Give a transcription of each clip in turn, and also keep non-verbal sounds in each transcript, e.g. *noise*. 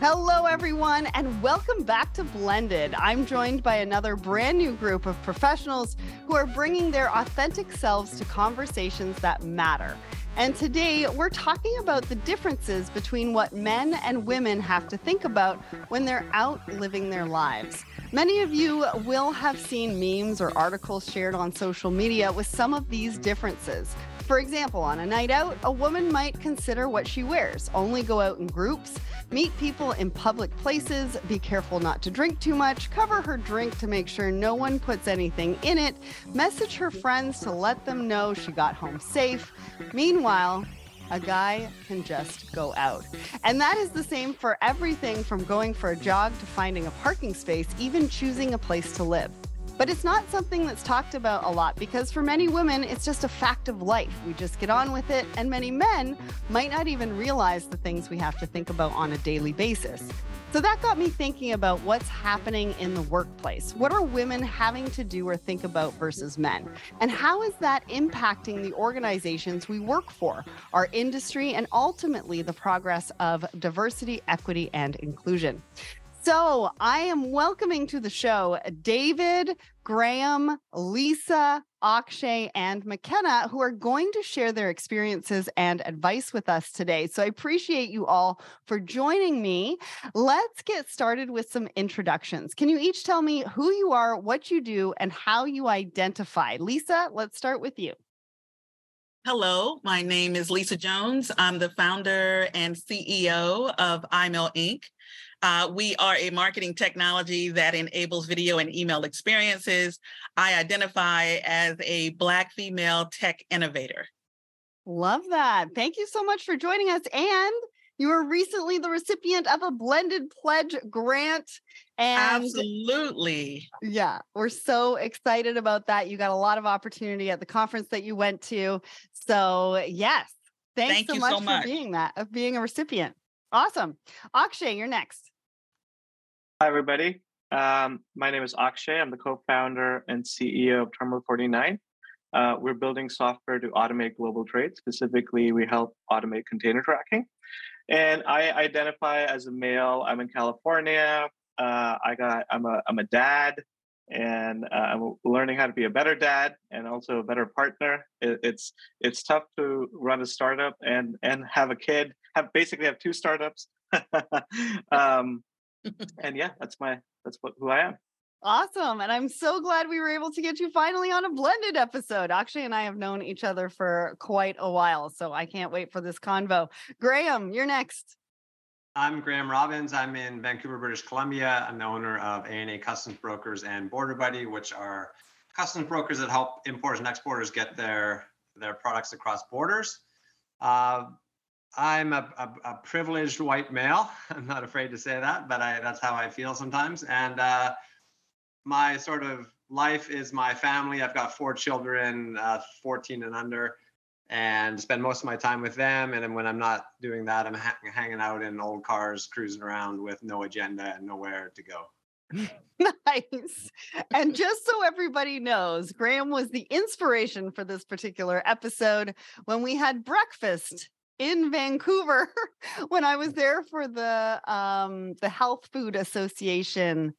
Hello, everyone, and welcome back to Blended. I'm joined by another brand new group of professionals who are bringing their authentic selves to conversations that matter. And today we're talking about the differences between what men and women have to think about when they're out living their lives. Many of you will have seen memes or articles shared on social media with some of these differences. For example, on a night out, a woman might consider what she wears, only go out in groups, meet people in public places, be careful not to drink too much, cover her drink to make sure no one puts anything in it, message her friends to let them know she got home safe. Meanwhile, a guy can just go out. And that is the same for everything from going for a jog to finding a parking space, even choosing a place to live. But it's not something that's talked about a lot because for many women, it's just a fact of life. We just get on with it, and many men might not even realize the things we have to think about on a daily basis. So that got me thinking about what's happening in the workplace. What are women having to do or think about versus men? And how is that impacting the organizations we work for, our industry, and ultimately the progress of diversity, equity, and inclusion? So I am welcoming to the show David, Graham, Lisa, Akshay, and McKenna, who are going to share their experiences and advice with us today. So I appreciate you all for joining me. Let's get started with some introductions. Can you each tell me who you are, what you do, and how you identify? Lisa, let's start with you. Hello, my name is Lisa Jones. I'm the founder and CEO of EyeMail Inc. Uh, we are a marketing technology that enables video and email experiences. I identify as a Black female tech innovator. Love that. Thank you so much for joining us. And you were recently the recipient of a blended pledge grant. And absolutely. Yeah, we're so excited about that. You got a lot of opportunity at the conference that you went to. So, yes, thanks Thank so, much so much for being that, of being a recipient. Awesome. Akshay, you're next. Hi, everybody. Um, my name is Akshay. I'm the co-founder and CEO of Terminal 49. Uh, we're building software to automate global trade. Specifically, we help automate container tracking. And I identify as a male. I'm in California. Uh, I got. I'm a. I'm a dad, and uh, I'm learning how to be a better dad and also a better partner. It, it's it's tough to run a startup and and have a kid. Have basically have two startups. *laughs* um, and yeah, that's my that's what who I am. Awesome. And I'm so glad we were able to get you finally on a blended episode. Akshay and I have known each other for quite a while. So I can't wait for this convo. Graham, you're next. I'm Graham Robbins. I'm in Vancouver, British Columbia. I'm the owner of A&A Customs Brokers and Border Buddy, which are customs brokers that help importers and exporters get their, their products across borders. Uh, I'm a, a, a, privileged white male. *laughs* I'm not afraid to say that, but I, that's how I feel sometimes. And uh, my sort of life is my family. I've got four children, uh, 14 and under, and spend most of my time with them. And when I'm not doing that, I'm ha- hanging out in old cars, cruising around with no agenda and nowhere to go. *laughs* nice. And just so everybody knows, Graham was the inspiration for this particular episode when we had breakfast in Vancouver *laughs* when I was there for the um, the Health Food Association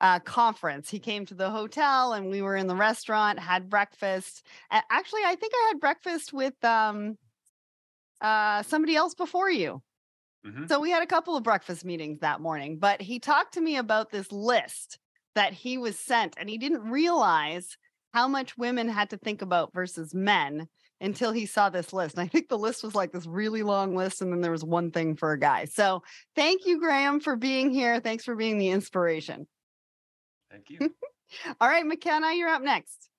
uh, conference. He came to the hotel and we were in the restaurant, had breakfast. And actually, I think I had breakfast with um, uh, somebody else before you. Mm-hmm. So we had a couple of breakfast meetings that morning, but he talked to me about this list that he was sent and he didn't realize how much women had to think about versus men until he saw this list. And I think the list was like this really long list, and then there was one thing for a guy. So thank you, Graham, for being here. Thanks for being the inspiration. Thank you. *laughs* All right, McKenna, you're up next.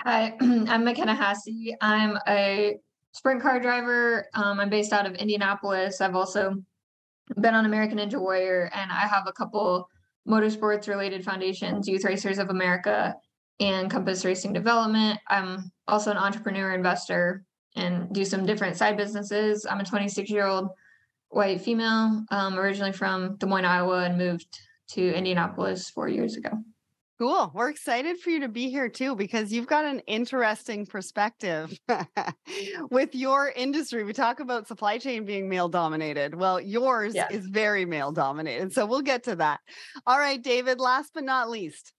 Hi, *clears throat* I'm McKenna Haase. I'm a sprint car driver. Um, I'm based out of Indianapolis. I've also been on American Ninja Warrior, and I have a couple motorsports related foundations, Youth Racers of America and Compass Racing Development. I'm also an entrepreneur investor and do some different side businesses. I'm a 26 year old white female, um, originally from Des Moines, Iowa, and moved to Indianapolis four years ago. Cool. We're excited for you to be here too because you've got an interesting perspective *laughs* with your industry. We talk about supply chain being male dominated. Well, yours is very male dominated. So we'll get to that. All right, David, last but not least.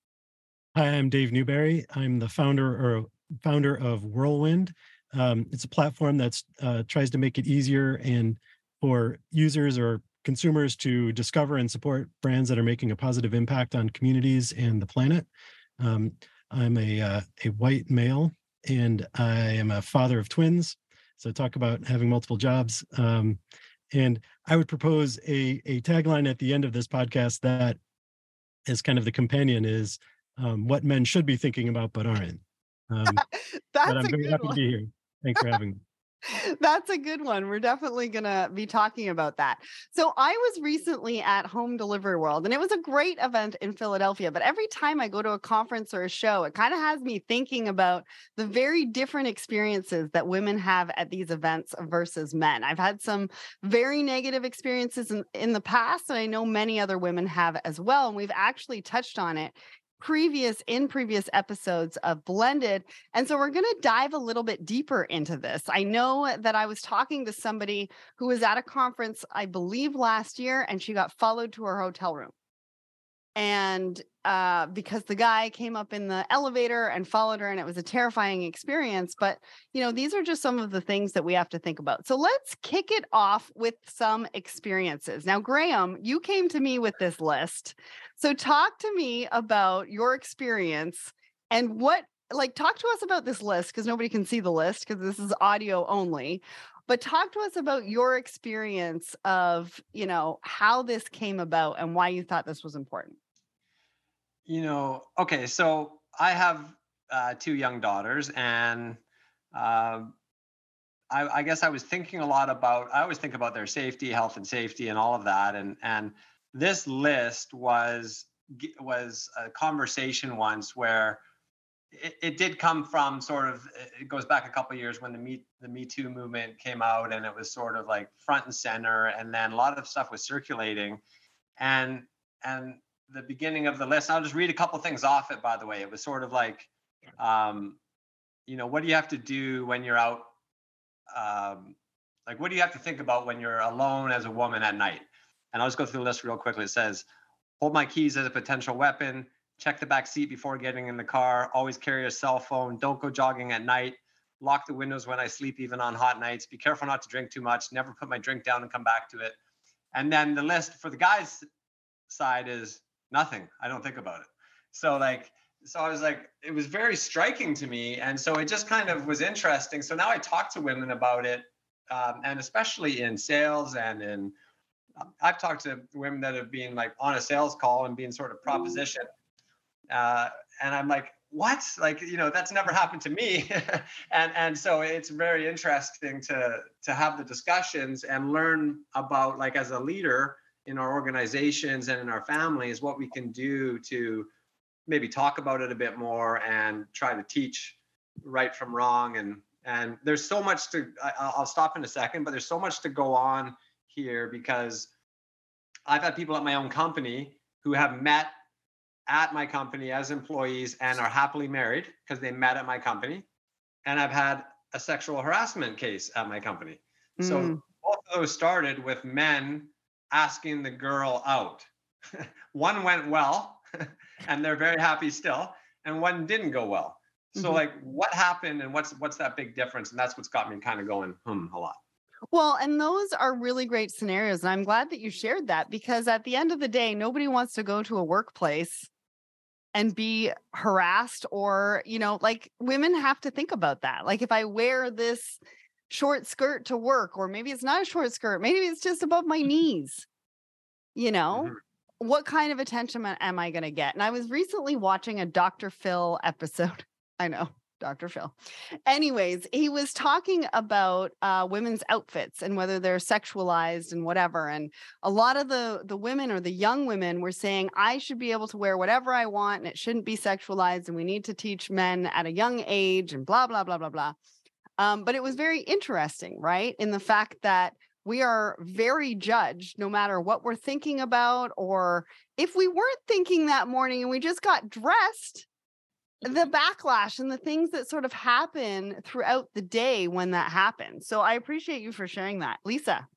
Hi, I'm Dave Newberry. I'm the founder or founder of Whirlwind. Um, it's a platform that uh, tries to make it easier and for users or consumers to discover and support brands that are making a positive impact on communities and the planet. Um, I'm a uh, a white male, and I am a father of twins. So talk about having multiple jobs. Um, and I would propose a a tagline at the end of this podcast that is kind of the companion is um, what men should be thinking about but aren't. Um, *laughs* but I'm very happy one. to be here. Thanks for having me. *laughs* That's a good one. We're definitely going to be talking about that. So, I was recently at Home Delivery World and it was a great event in Philadelphia. But every time I go to a conference or a show, it kind of has me thinking about the very different experiences that women have at these events versus men. I've had some very negative experiences in, in the past, and I know many other women have as well. And we've actually touched on it previous in previous episodes of blended and so we're going to dive a little bit deeper into this. I know that i was talking to somebody who was at a conference i believe last year and she got followed to her hotel room and uh, because the guy came up in the elevator and followed her and it was a terrifying experience but you know these are just some of the things that we have to think about. So let's kick it off with some experiences. Now graham you came to me with this list. So talk to me about your experience and what like talk to us about this list because nobody can see the list because this is audio only but talk to us about your experience of you know how this came about and why you thought this was important you know okay so i have uh, two young daughters and uh, I, I, guess i was thinking a lot about i always think about their safety health and safety and all of that. And and this list was was a conversation once where it, it did come from sort of it goes back a couple years when the me the me too movement came out and it was sort of like front and center and then a lot of stuff was circulating. And and the beginning of the list. I'll just read a couple things off it by the way. It was sort of like um you know what do you have to do when you're out um like what do you have to think about when you're alone as a woman at night? And i'll just go through the list real quickly. It says hold my keys as a potential weapon. Check the back seat before getting in the car, always carry a cell phone, don't go jogging at night, lock the windows when I sleep, even on hot nights, be careful not to drink too much, never put my drink down and come back to it. And then the list for the guys' side is nothing. I don't think about it. So, like, so I was like, it was very striking to me. And so it just kind of was interesting. So now I talk to women about it, um, and especially in sales and in, um, I've talked to women that have been like on a sales call and being sort of propositioned uh, and I'm like, what? Like, you know, that's never happened to me. *laughs* and and so it's very interesting to to have the discussions and learn about like as a leader in our organizations and in our families what we can do to maybe talk about it a bit more and try to teach right from wrong and and there's so much to I, will stop in a second but there's so much to go on here because i've had people at my own company who have met at my company as employees and are happily married because they met at my company. And I've had a sexual harassment case at my company. Mm. So both of those started with men asking the girl out. *laughs* one went well *laughs* and they're very happy still, and one didn't go well. So mm-hmm. like what happened and what's what's that big difference? And that's what's got me kind of going hmm a lot. Well, and those are really great scenarios. And I'm glad that you shared that because at the end of the day, nobody wants to go to a workplace and be harassed or you know like women have to think about that like if i wear this short skirt to work or maybe it's not a short skirt maybe it's just above my knees you know mm-hmm. what kind of attention am i going to get and i was recently watching a dr phil *laughs* episode i know Dr. Phil. Anyways, he was talking about uh, women's outfits and whether they're sexualized and whatever. And a lot of the the women or the young women were saying, I should be able to wear whatever I want and it shouldn't be sexualized. And we need to teach men at a young age and blah, blah, blah, blah, blah. Um, but it was very interesting, right? In the fact that we are very judged no matter what we're thinking about or if we weren't thinking that morning and we just got dressed the backlash and the things that sort of happen throughout the day when that happens. So i appreciate you for sharing that. Lisa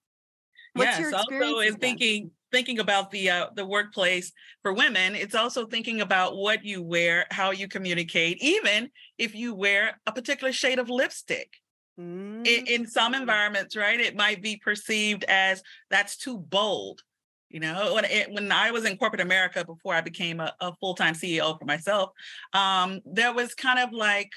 what's yes also in thinking thinking about the uh, the workplace for women it's also thinking about what you wear how you communicate even if you wear a particular shade of lipstick mm-hmm. in, in some mm. environments right it might be perceived as that's too bold you know when it, when i was in corporate america before i became a, a full-time ceo for myself um, there was kind of like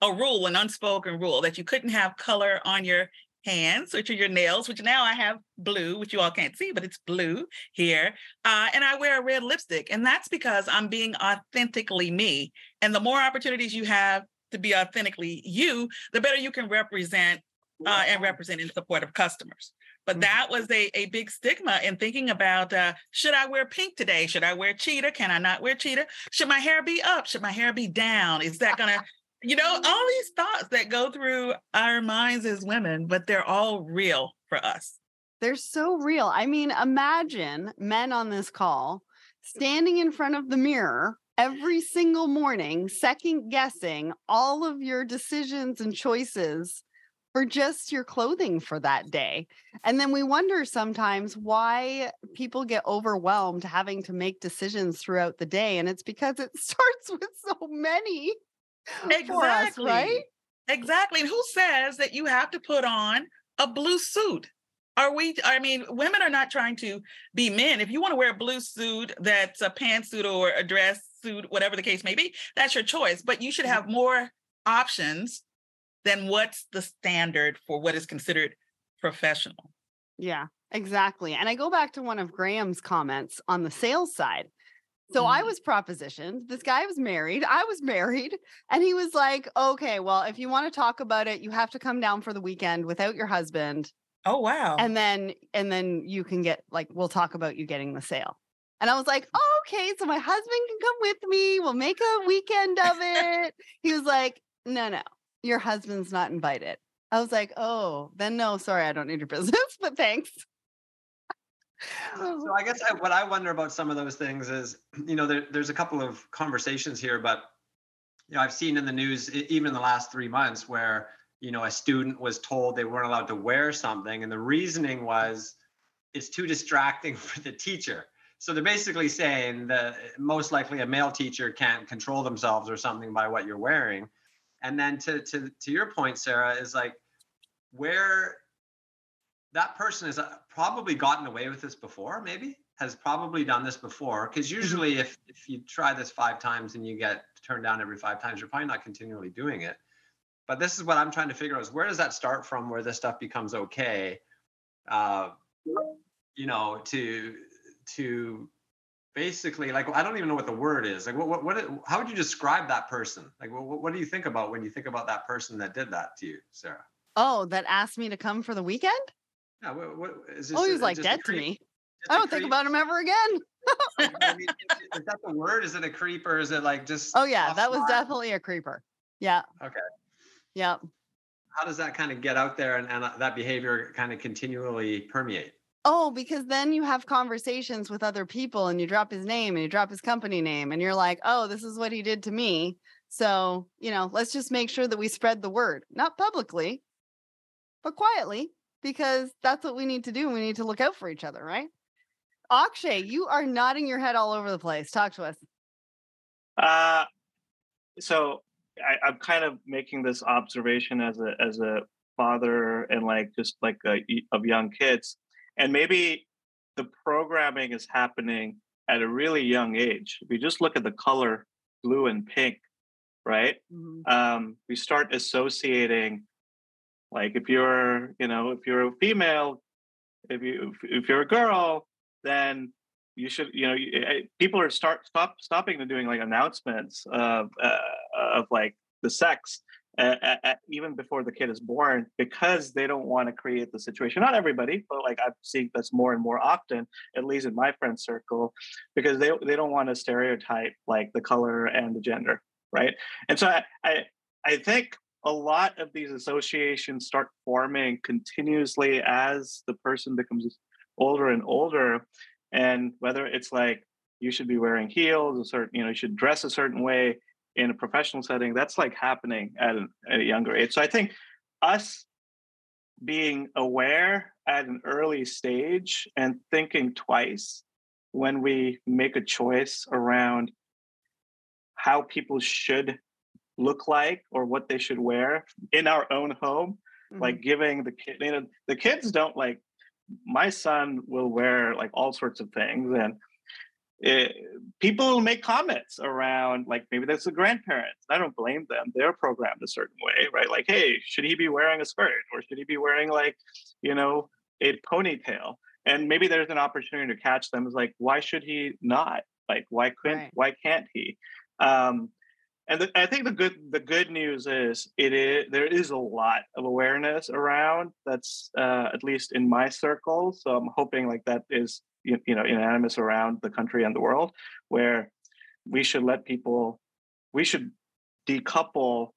a rule an unspoken rule that you couldn't have color on your hands, which are your nails, which now I have blue, which you all can't see, but it's blue here. Uh, and I wear a red lipstick. And that's because I'm being authentically me. And the more opportunities you have to be authentically you, the better you can represent uh, and represent in support of customers. But mm-hmm. that was a, a big stigma in thinking about uh, should I wear pink today? Should I wear cheetah? Can I not wear cheetah? Should my hair be up? Should my hair be down? Is that going to you know, all these thoughts that go through our minds as women, but they're all real for us. They're so real. I mean, imagine men on this call standing in front of the mirror every single morning, second guessing all of your decisions and choices for just your clothing for that day. And then we wonder sometimes why people get overwhelmed having to make decisions throughout the day. And it's because it *laughs* starts with so many exactly. Us, right? Exactly. And who says that you have to put on a blue suit? Are we, I mean, women are not trying to be men. If you want to wear a blue suit that's a pantsuit or a dress suit, whatever the case may be, that's your choice. But you should mm-hmm. have more options than what's the standard for what is considered professional. Yeah, exactly. And I go back to one of Graham's comments on the sales side. So I mm-hmm. was propositioned. This guy was married. I was married. And he was like, okay, well, if you want to talk about it, you have to come down for the weekend without your husband. Oh, wow. And then, and then you can get like, we'll talk about you getting the sale. And I was like, oh, okay, so my husband can come with me. We'll make a weekend of it. he was like, no, no, your husband's not invited. I was like, oh, then no, sorry, I don't need your business, *laughs* but thanks so oh. I guess I, what I wonder about some of those things is, *clears throat* you know, there, there's a couple of conversations here, but you know, I've seen in the news even in the last three months where you know a student was told they weren't allowed to wear something, and the reasoning was it's too distracting *laughs* for the teacher. So they're basically saying that uh, most likely a male teacher can't control themselves or something by what you're wearing. And then to to to your point, Sarah, is like where that person has uh, probably gotten away with this before, maybe has probably done this before. Because mm-hmm. usually, if if you try this five times and you get turned down every five times, you're probably not continually doing it. But this is what I'm trying to figure out: is where does that start from? Where this stuff becomes okay? Uh, you know, to to basically like I don't even know what the word is. Like, what what, what how would you describe that person? Like, what what do you think about when you think about that person that did that to you, Sarah? Oh, that asked me to come for the weekend? Yeah, what, what is this? Oh, he's like dead to me. I don't think about him ever again. *laughs* I *laughs* mean, is that the word? Is it a creeper? is it like just? Oh yeah, that was definitely a creeper. Yeah. Okay. Yep. How does that kind of get out there and, and uh, that behavior kind of continually permeate? Oh, because then you have conversations with other people and you drop his name and you drop his company name and you're like, oh, this is what he did to me. So, you know, let's just make sure that we spread the word, not publicly, but quietly because that's what we need to do. We need to look out for each other, right? Akshay, you are nodding your head all over the place. Talk to us. Uh, so I, am kind of making this observation as a as a father and like just like a, of young kids, and maybe the programming is happening at a really young age. If you just look at the color blue and pink, right? Mm-hmm. Um, we start associating like if you're, you know, if you're a female, if you if you're a girl, then you should, you know, eh, people are start stop stopping to doing like announcements of uh, of like the sex uh, uh, even before the kid is born because they don't want to create the situation. Not everybody but like i've seen this more and more often at least in my friend circle because they, they don't want to stereotype like the color and the gender right? And so i i, I think a lot of these associations start forming continuously as the person becomes older and older. And whether it's like you should be wearing heels, a certain, you know, you should dress a certain way in a professional setting, that's like happening at, an, at a younger age. So I think us being aware at an early stage and thinking twice when we make a choice around how people should look like or what they should wear in our own home mm-hmm. like giving the kid you know the kids don't like my son will wear like all sorts of things and it, people will make comments around like maybe that's the grandparents. I don't blame them. They're programmed a certain way right? Like hey should he be wearing a skirt or should he be wearing like you know a ponytail? And maybe there's an opportunity to catch them. Is like why should he not? Like why couldn't right. why can't he? Um and the, I think the good the good news is it is there is a lot of awareness around that's uh, at least in my circle. So I'm hoping like that is you, you know unanimous around the country and the world, where we should let people we should decouple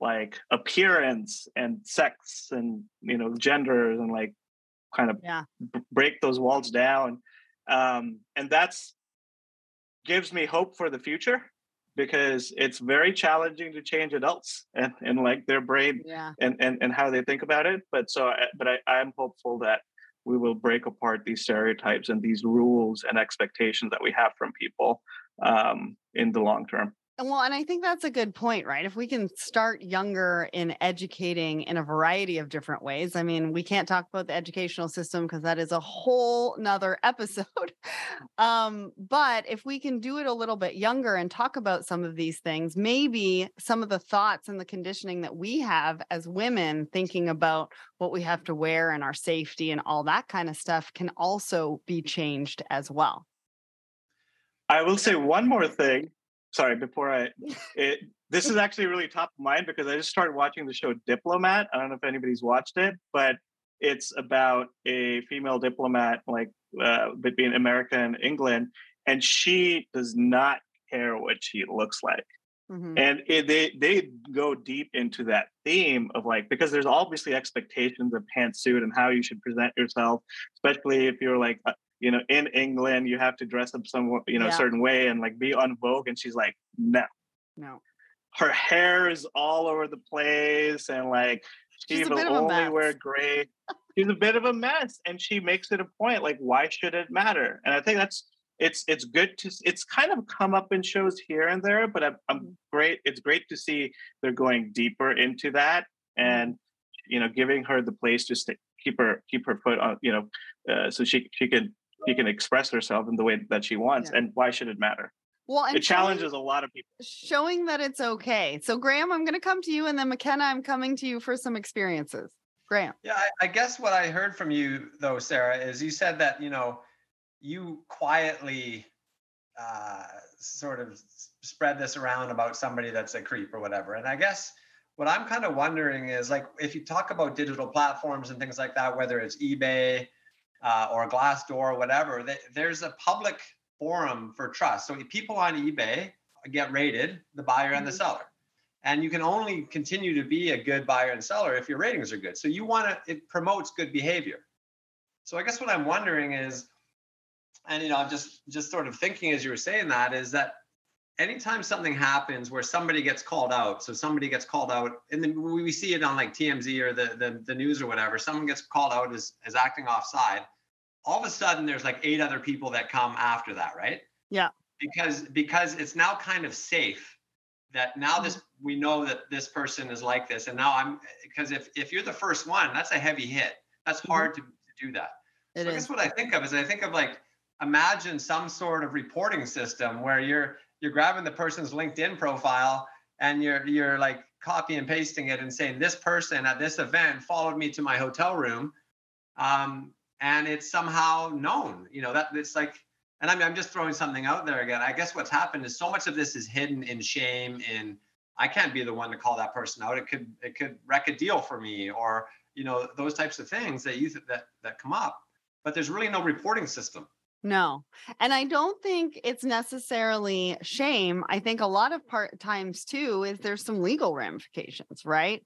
like appearance and sex and you know genders and like kind of yeah. b- break those walls down um, and that's gives me hope for the future because it's very challenging to change adults *laughs* and, and like their brain yeah. and, and, and how they think about it. But so, but I, I'm hopeful that we will break apart these stereotypes and these rules and expectations that we have from people um, in the long term. Well, and I think that's a good point, right? If we can start younger in educating in a variety of different ways. I mean, we can't talk about the educational system because that is a whole nother *laughs* episode. um, but if we can do it a little bit younger and talk about some of these things, maybe some of the thoughts and the conditioning that we have as women thinking about what we have to wear and our safety and all that kind of stuff can also be changed as well. I will say one more thing sorry before i it, this is actually really top of mind because i just started watching the show diplomat i don't know if anybody's watched it but it's about a female diplomat like uh, between america and england and she does not care what she looks like mm-hmm. and it, they they go deep into that theme of like because there's obviously expectations of pantsuit and how you should present yourself especially if you're like you know, in England, you have to dress up some, you know, yeah. certain way and like be on Vogue. And she's like, no, no. Her hair is all over the place, and like she will only wear gray. She's a bit of a mess, and she makes it a point. Like, why should it matter? And I think that's it's it's good to it's kind of come up in shows here and there, but I'm, I'm mm-hmm. great. It's great to see they're going deeper into that mm-hmm. and you know giving her the place just to keep her keep her foot on you know uh, so she she could she can express herself in the way that she wants. Yeah. And why should it matter? Well, it challenges a lot of people. Showing that it's okay. So, Graham, I'm going to come to you, and then McKenna, I'm coming to you for some experiences. Graham. Yeah, I, I guess what I heard from you, though, Sarah, is you said that, you know, you quietly uh, sort of spread this around about somebody that's a creep or whatever. And I guess what I'm kind of wondering is like, if you talk about digital platforms and things like that, whether it's eBay, uh, or Glassdoor or whatever, they, there's a public forum for trust. So people on eBay get rated, the buyer and the mm-hmm. seller. And you can only continue to be a good buyer and seller if your ratings are good. So you want to, it promotes good behavior. So I guess what I'm wondering is, and you know, I'm just just sort of thinking as you were saying that, is that anytime something happens where somebody gets called out, so somebody gets called out, and then we see it on like TMZ or the, the, the news or whatever, someone gets called out as, as acting offside, all of a sudden there's like eight other people that come after that, right? Yeah. Because because it's now kind of safe that now this mm-hmm. we know that this person is like this. And now I'm because if if you're the first one, that's a heavy hit. That's mm-hmm. hard to, to do that. It so is. I guess what I think of is I think of like imagine some sort of reporting system where you're you're grabbing the person's LinkedIn profile and you're you're like copy and pasting it and saying this person at this event followed me to my hotel room um, and it's somehow known you know that it's like and I mean, I'm just throwing something out there again. I guess what's happened is so much of this is hidden in shame. In I can't be the one to call that person out. It could it could wreck a deal for me, or you know those types of things that you th- that that come up. But there's really no reporting system. No. And I don't think it's necessarily shame. I think a lot of part times too is there's some legal ramifications, right?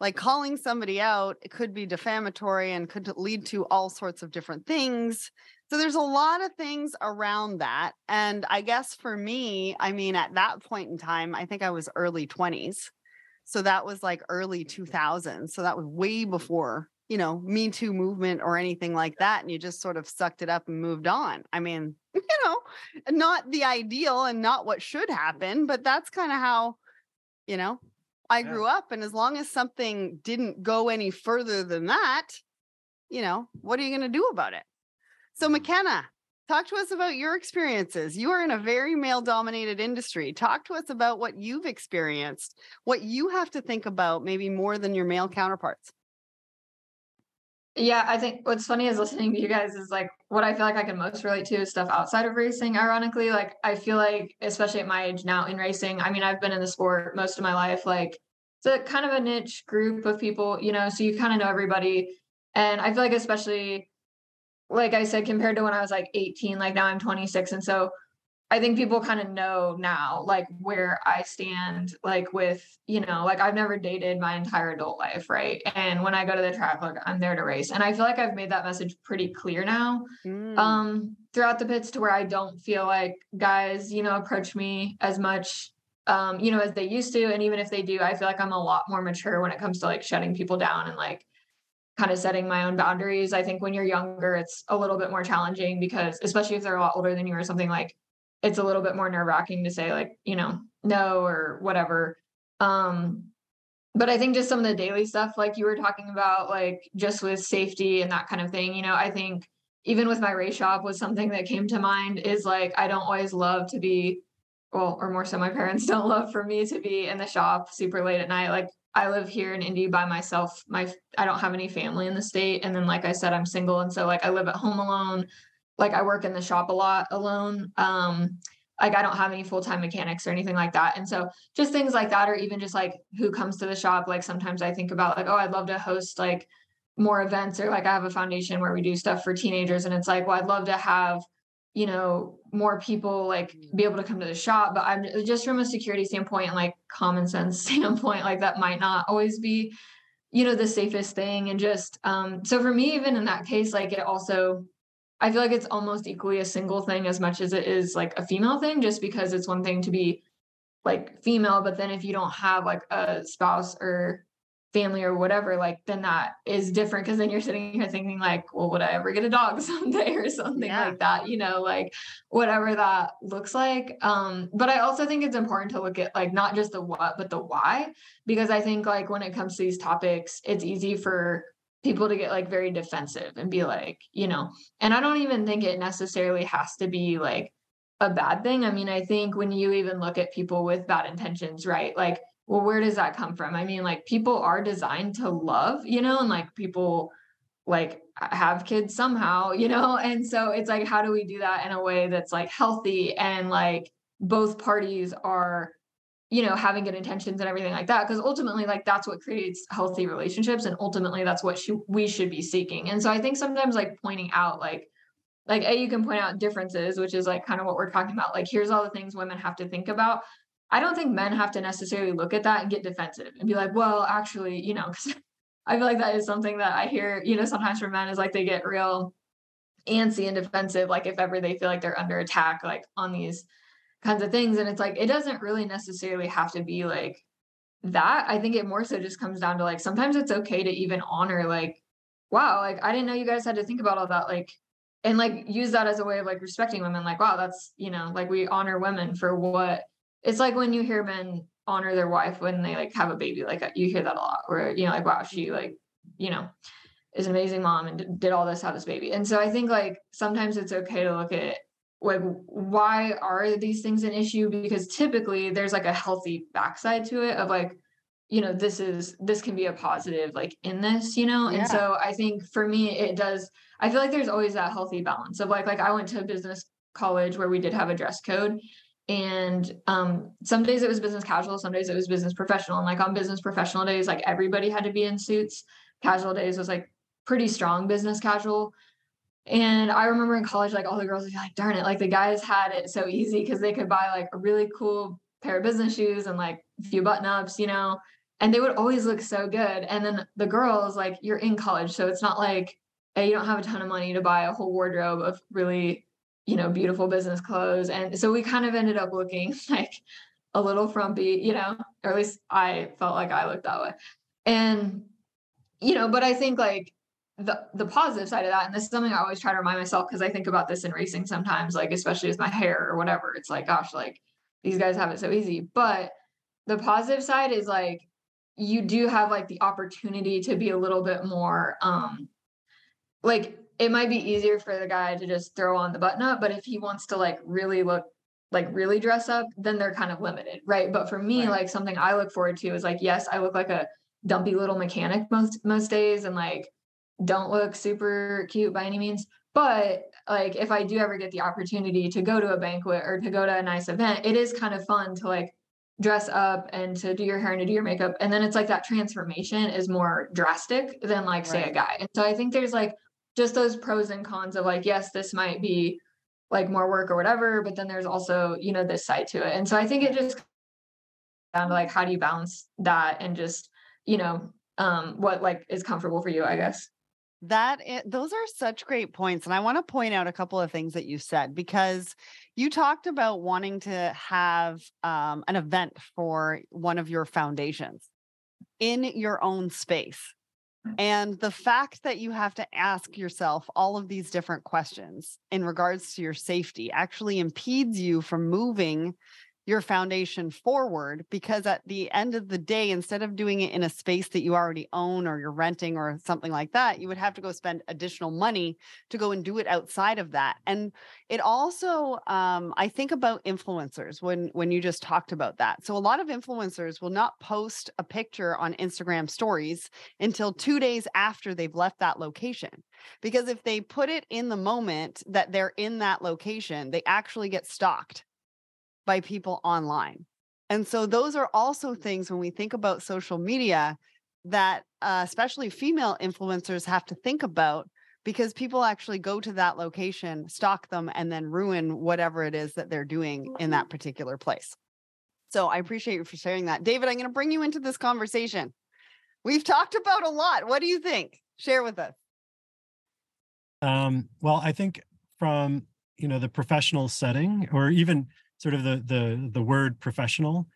Like calling somebody out, it could be defamatory and could lead to all sorts of different things. So there's a lot of things around that. And I guess for me, I mean, at that point in time, I think I was early 20s. So that was like early 2000s. So that was way before you know, Me Too movement or anything like that. And you just sort of sucked it up and moved on. I mean, *laughs* you know, not the ideal and not what should happen, but that's kind of how, you know, I yeah. grew up. And as long as something didn't go any further than that, you know, what are you going to do about it? So, mm-hmm. McKenna, talk to us about your experiences. You are in a very male dominated industry. Talk to us about what you've experienced, what you have to think about, maybe more than your male counterparts. Yeah, I think what's funny is listening to you guys is like what I feel like I can most relate to is stuff outside of racing. Ironically, like I feel like, especially at my age now in racing, I mean, I've been in the sport most of my life. Like it's a kind of a niche group of people, you know, so you kind of know everybody. And I feel like, especially like I said, compared to when I was like 18, like now I'm 26. And so I think people kind of know now, like where I stand, like with, you know, like I've never dated my entire adult life, right? And when I go to the track, like I'm there to race. And I feel like I've made that message pretty clear now mm. um, throughout the pits to where I don't feel like guys, you know, approach me as much, um, you know, as they used to. And even if they do, I feel like I'm a lot more mature when it comes to like shutting people down and like kind of setting my own boundaries. I think when you're younger, it's a little bit more challenging because, especially if they're a lot older than you or something like, it's a little bit more nerve wracking to say like, you know, no or whatever. Um, but I think just some of the daily stuff, like you were talking about, like just with safety and that kind of thing, you know, I think even with my race shop was something that came to mind is like, I don't always love to be, well, or more so my *laughs* parents don't love for me to be in the shop super late at night. Like I live here in Indy by myself. My I don't have any family in the state. And then like I said, I'm single. And so like I live at home alone like I work in the shop a lot alone. Um, like I don't have any full-time mechanics or anything like that. And so just things like that, or even just like who comes to the shop. Like sometimes I think about like, oh, I'd love to host like more events or like I have a foundation where we do stuff for teenagers. And it's like, well, I'd love to have, you know, more people like be able to come to the shop. But I'm just from a security standpoint and like common sense *laughs* standpoint, like that might not always be, you know, the safest thing. And just um, so for me, even in that case, like it also I feel like it's almost equally a single thing as much as it is like a female thing, just because it's one thing to be like female, but then if you don't have like a spouse or family or whatever, like then that is different because then you're sitting here thinking like, well, would I ever get a dog *laughs* someday or something yeah. like that, you know, like whatever that looks like. Um, but I also think it's important to look at like not just the what, but the why, because I think like when it comes to these topics, it's easy for people to get like very defensive and be like, you know, and I don't even think it necessarily has to be like a bad thing. I mean, I think when you even look at people with bad intentions, right? Like, well, where does that come from? I mean, like people are designed to love, you know, and like people like have kids somehow, you know? *laughs* And so it's like, how do we do that in a way that's like healthy and like both parties are you know having good intentions and everything like that because ultimately like that's what creates healthy relationships and ultimately that's what sh- we should be seeking. And so i think sometimes like pointing out like like a you can point out differences which is like kind of what we're talking about like here's all the things women have to think about. I don't think men have to necessarily look at that and get defensive and be like well actually you know because *laughs* i feel like that is something that i hear you know sometimes from men is like they get real antsy and defensive like if ever they feel like they're under attack like on these kinds of things. And it's like, it doesn't really necessarily have to be like that. I think it more so just comes down to like, sometimes it's okay to even honor, like, wow, like, I didn't know you guys had to think about all that. Like, and like use that as a way of like respecting women. Like, wow, that's, you know, like we honor women for what it's like when you hear men honor their wife when they like have a baby. Like, you hear that a lot where, you know, like, wow, she like, you know, is an amazing mom and did all this, have this baby. And so I think like sometimes it's okay to look at like why are these things an issue? Because typically there's like a healthy backside to it of like you know this is this can be a positive like in this you know? Yeah. and so i think for me it does i feel like there's always that healthy balance of like like i went to business college where we did have a dress code and um some days it was business casual some days it was business professional. And like on business professional days like everybody had to be in suits. Casual days was like pretty strong business casual And I remember in college, like all the girls would be like, darn it, like the guys had it so easy because they could buy like a really cool pair of business shoes and like a few button ups, you know, and they would always look so good. And then the girls, like, you're in college. So it's not like hey, you don't have a ton of money to buy a whole wardrobe of really, you know, beautiful business clothes. And so we kind of ended up looking *laughs* like a little frumpy, you know, or at least I felt like I looked that way. And, you know, but I think like the the positive side of that, and this is something I always try to remind myself because I think about this in racing sometimes, like especially with my hair or whatever. It's like, gosh, like these guys have it so easy. But the positive side is like you do have like the opportunity to be a little bit more um like it might be easier for the guy to just throw on the button up, but if he wants to like really look like really dress up, then they're kind of limited, right? But for me, right. like something I look forward to is like, yes, I look like a dumpy little mechanic most most days and like don't look super cute by any means. But like if I do ever get the opportunity to go to a banquet or to go to a nice event, it is kind of fun to like dress up and to do your hair and to do your makeup. And then it's like that transformation is more drastic than like say right. a guy. And so I think there's like just those pros and cons of like, yes, this might be like more work or whatever, but then there's also, you know, this side to it. And so I think it just down to like how do you balance that and just, you know, um what like is comfortable for you, I guess. That is, those are such great points. And I want to point out a couple of things that you said because you talked about wanting to have um, an event for one of your foundations in your own space. And the fact that you have to ask yourself all of these different questions in regards to your safety actually impedes you from moving your foundation forward because at the end of the day instead of doing it in a space that you already own or you're renting or something like that you would have to go spend additional money to go and do it outside of that. And it also um, i think about influencers when when you just talked about that. So a lot of influencers will not post a picture on instagram stories until two days after they've left that location. Because if they put it in the moment that they're in that location they actually get stalked by people online. And so those are also things when we think about social media that uh, especially female influencers have to think about because people actually go to that location, stalk them, and then ruin whatever it is that they're doing in that particular place. So I appreciate you for sharing that. David, I'm going to bring you into this conversation. We've talked about a lot. What do you think? Share with us. Um, well, I think from you know the professional setting, or even sort of the the the word professional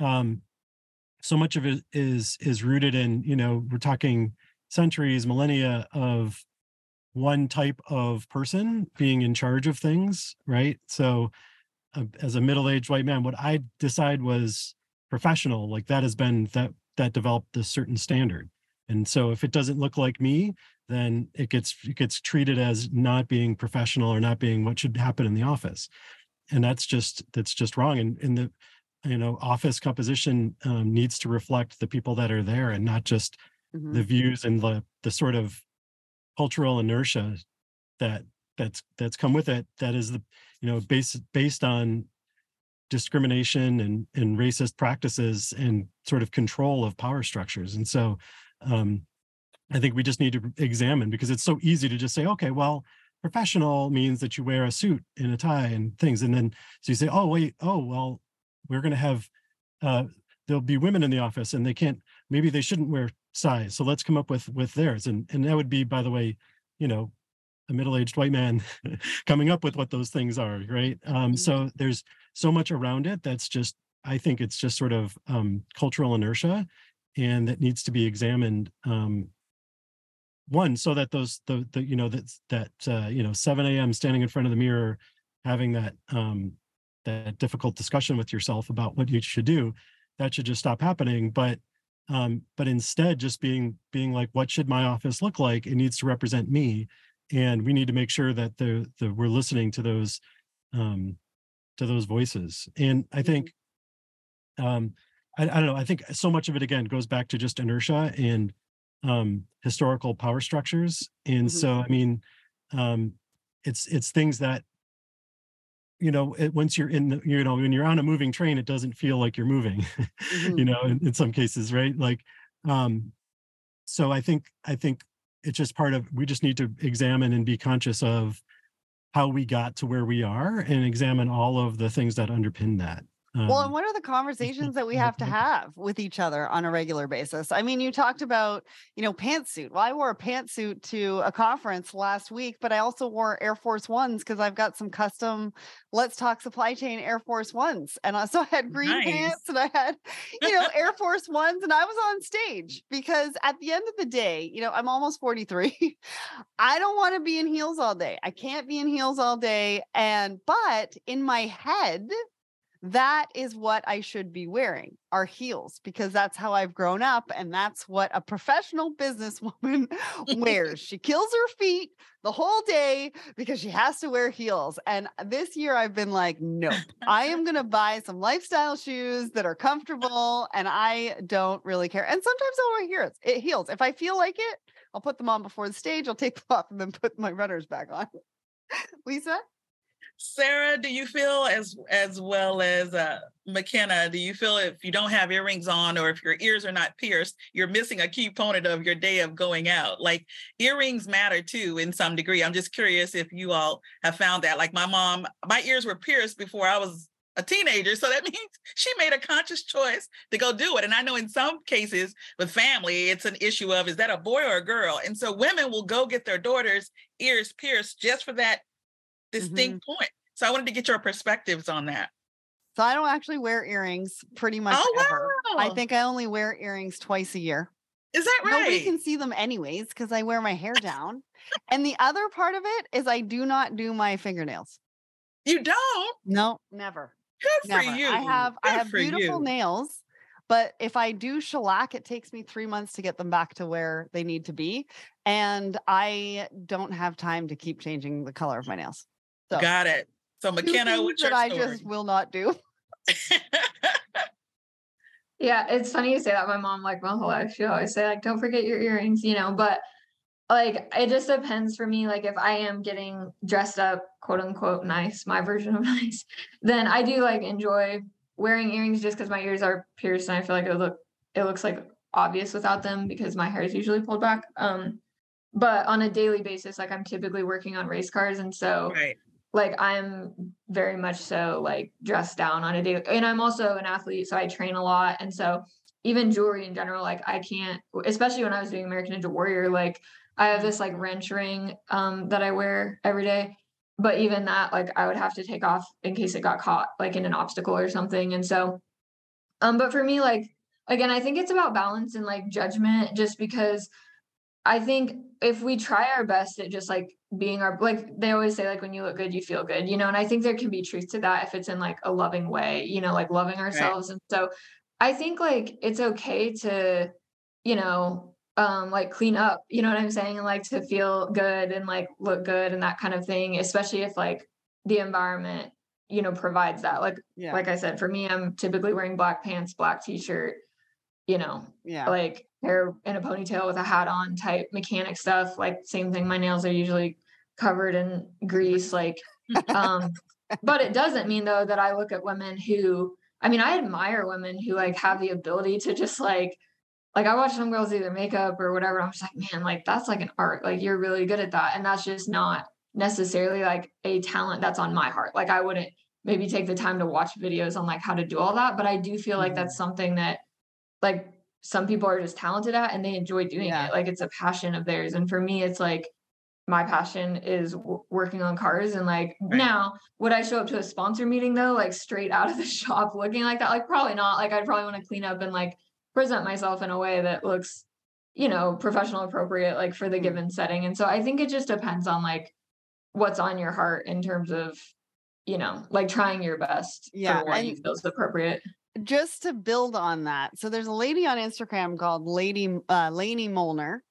um so much of it is is rooted in you know we're talking centuries millennia of one type of person being in charge of things right? So uh, as a middle-aged white man what i decide was professional like that has been that that developed a certain standard. And so if it doesn't look like me then it gets it gets treated as not being professional or not being what should happen in the office and that's just that's just wrong and in the you know office composition um, needs to reflect the people that are there and not just mm-hmm. the views and the the sort of cultural inertia that that's that's come with it that is the you know based based on discrimination and and racist practices and sort of control of power structures and so um i think we just need to examine because it's so easy to just say okay well professional means that you wear a suit and a tie and things and then so you say oh wait oh well we're going to have uh there'll be women in the office and they can't maybe they shouldn't wear size so let's come up with with theirs and and that would be by the way you know a middle-aged white man *laughs* coming up with what those things are right um mm-hmm. so there's so much around it that's just i think it's just sort of um cultural inertia and that needs to be examined um one so that those the the you know that that uh, you know 7 a.m standing in front of the mirror having that um that difficult discussion with yourself about what you should do that should just stop happening but um but instead just being being like what should my office look like? It needs to represent me and we need to make sure that the the we're listening to those um to those voices and i think um I, I don't know i think so much of it again goes back to just inertia and um, historical power structures. And mm-hmm. so, I mean, um, it's it's things that you know it, once you're in the, you know when you're on a moving train it doesn't feel like you're moving *laughs* mm-hmm. you know in, in, some cases right like um so i think i think it's just part of we just need to examine and be conscious of how we got to where we are and examine all of the things that underpin that well, and Um, what are the conversations that we have to *laughs* have with each other on a regular basis? I mean, you talked about, you know, pantsuit. Well, I wore a pantsuit to a conference last week, but I also wore Air Force Ones because I've got some custom Let's Talk Supply Chain Air Force Ones. And I- so I had green Nice. pants and I had, *laughs* you know, Air Force Ones and I was on stage because at the end of the day, you know, I'm almost 43. *laughs* I don't want to be in heels all day. I can't be in heels all day. And, but in my head, that is what I should be wearing are heels because that's how I've grown up and that's what a professional businesswoman *laughs* wears. *laughs* She kills her feet the whole day because she has to wear heels. And this year I've been like, nope, I am going to buy some lifestyle shoes that are comfortable and I don't really care. And sometimes I'll wear heels. It heels. If I feel like it, I'll put them on before the stage. I'll take them *laughs* off and then put my runners back on. Lisa? Sarah, do you feel as as well as uh, McKenna? Do you feel if you don't have earrings on or if your ears are not pierced, you're missing a key component of your day of going out? Like earrings matter too in some degree. I'm just curious if you all have found that. Like my mom, my ears were pierced before I was a teenager, so that *laughs* means she made a conscious choice to go do it. And I know in some cases with family, it's an issue of is that a boy or a girl? And so women will go get their daughters' ears pierced just for that distinct mm-hmm. point. So I wanted to get your perspectives on that. So I don't actually wear earrings pretty much Oh, ever. I think I only wear earrings twice a year. Is that right? Nobody can see them anyways because I wear my hair down. and the other part of it is I do not do my fingernails. you don't? No, never. Good for you. I have I have beautiful you. nails, but if I do shellac, it takes me three months to get them back to where they need to be. And I don't have time to keep changing the color of my nails. So Got it. So McKenna, things what's that your I just will not do. *laughs* Yeah, it's funny you say that. My mom, like my whole life, she always say like, "Don't forget your earrings," you know. But like, it just depends for me. Like, if I am getting dressed up, quote unquote, nice, my version of *laughs* nice, then I do like enjoy wearing earrings just because my ears are pierced and I feel like it look it looks like obvious without them because my hair is usually pulled back. Um, but on a daily basis, like I'm typically working on race cars, and so right. Like I'm very much so like dressed down on a day and I'm also an athlete so I train a lot and so even jewelry in general like I can't especially when I was doing American Ninja Warrior like I have this like wrench ring um that I wear every day but even that like I would have to take off in case it got caught like in an obstacle or something and so um but for me like again I think it's about balance and like judgment just because I think if we try our best at just like being our like they always say like when you look good you feel good you know and I think there can be truth to that if it's in like a loving way you know like loving ourselves and so I think like it's okay to you know um like clean up you know what I'm saying and like to feel good and like look good and that kind of thing especially if like the environment you know provides that like Yeah. like I said for me I'm typically wearing black pants black t-shirt you know yeah. like hair in a ponytail with a hat on type mechanic stuff like same thing my nails are usually covered in grease like um *laughs* but it doesn't mean though that i look at women who i mean i admire women who like have the ability to just like like i watch some girls do their makeup or whatever i'm just like man like that's like an art like you're really good at that and that's just not necessarily like a talent that's on my heart like i wouldn't maybe take the time to watch videos on like how to do all that but i do feel like Mhm. that's something that like some people are just talented at and they enjoy doing Yeah. it like it's a passion of theirs and for me it's like my passion is w- working on cars and like Right. now would i show up to a sponsor meeting though like straight out of the *laughs* shop looking like that like probably not like i'd probably want to clean up and like present myself in a way that looks you know professional appropriate like for the Mhm. given setting and so i think it just depends on like what's on your heart in terms of you know like trying your best Yeah, for what you and- feel is appropriate just to build on that so there's a lady on instagram called lady uh, laney molnar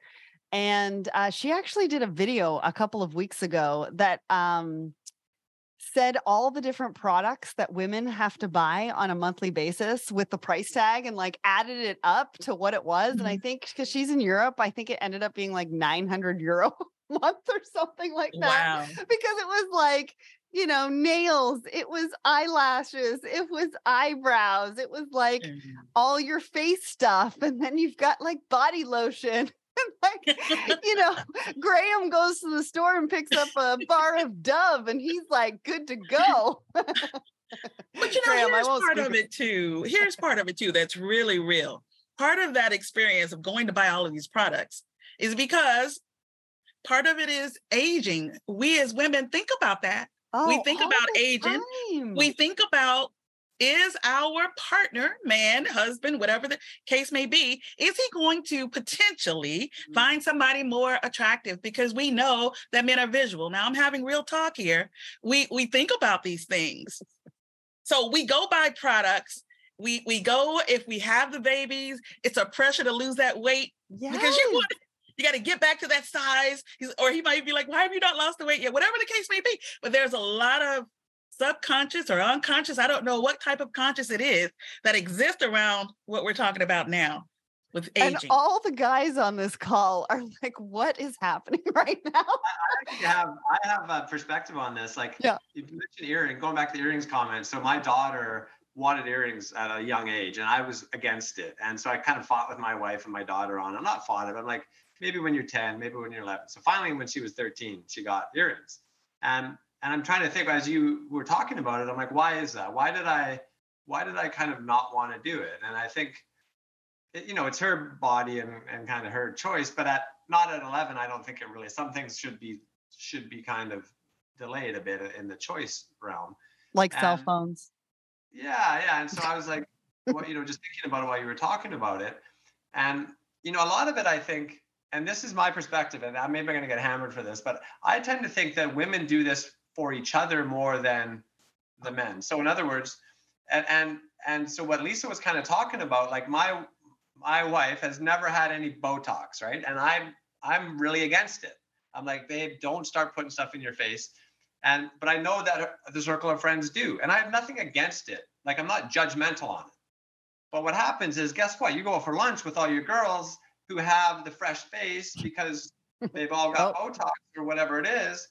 and uh, she actually did a video a couple of weeks ago that um, said all the different products that women have to buy on a monthly basis with the price tag and like added it up to what it was and i think because she's in europe i think it ended up being like 900 euro *laughs* a month or something like that Wow. because it was like you know nails it was eyelashes it was eyebrows it was like Mm. all your face stuff and then you've got like body lotion *laughs* like, *laughs* you know, *laughs* Graham goes to the store and picks up a bar of Dove, and he's like, good to go. But you know, Graham, here's part of- it too. Here's part of it too that's really real. Part of that experience of going to buy all of these products is because part of it is aging. We as women think about that. We think about aging. time. We think about is our partner, man, husband, whatever the case may be, is he going to potentially Mm. find somebody more attractive? Because we know that men are visual. Now I'm having real talk here. We we think about these things. So we go buy products. We we go if we have the babies, it's a pressure to lose that weight because you Yes. want you got to get back to that size. He's, or he might be like, why have you not lost the weight yet? Whatever the case may be. But there's a lot of subconscious or unconscious, I don't know what type of conscious it is that exists around what we're talking about now with aging. And all the guys on this call are *laughs* like, what is happening *laughs* right now? actually have I have a perspective on this. Like Yeah. you mentioned earring, going back to the earrings comment. So my daughter wanted earrings at a young age and I was against it. And so I kind of fought with my wife and my daughter on. I'm not fought it. I'm like, maybe when you're 10, maybe when you're 11. So finally, when she was 13, she got earrings. And and I'm trying to think as you were talking about it, I'm like, why is that? Why did I why did I kind of not want to do it? And I think it- you know, it's her body and, and kind of her choice, but at not at 11, I don't think it really, some things should be, should be kind of delayed a bit in the choice realm. Like cell phones. Yeah. Yeah. And so I was like, *laughs* well, you know, just thinking about it while you were talking about it. And, you know, a lot of it, I think, and this is my perspective, and I'm maybe going to get hammered for this, but I tend to think that women do this for each other more than the men. So in other words, and and and so what Lisa was kind of talking about, like my my wife has never had any Botox, right? And I'm I'm really against it. I'm like, babe, don't start putting stuff in your face. And but I know that the circle of friends do, and I have nothing against it. Like I'm not judgmental on it. But what happens is, guess what? You go for lunch with all your girls who have the fresh face because *laughs* they've all got Botox or whatever it is.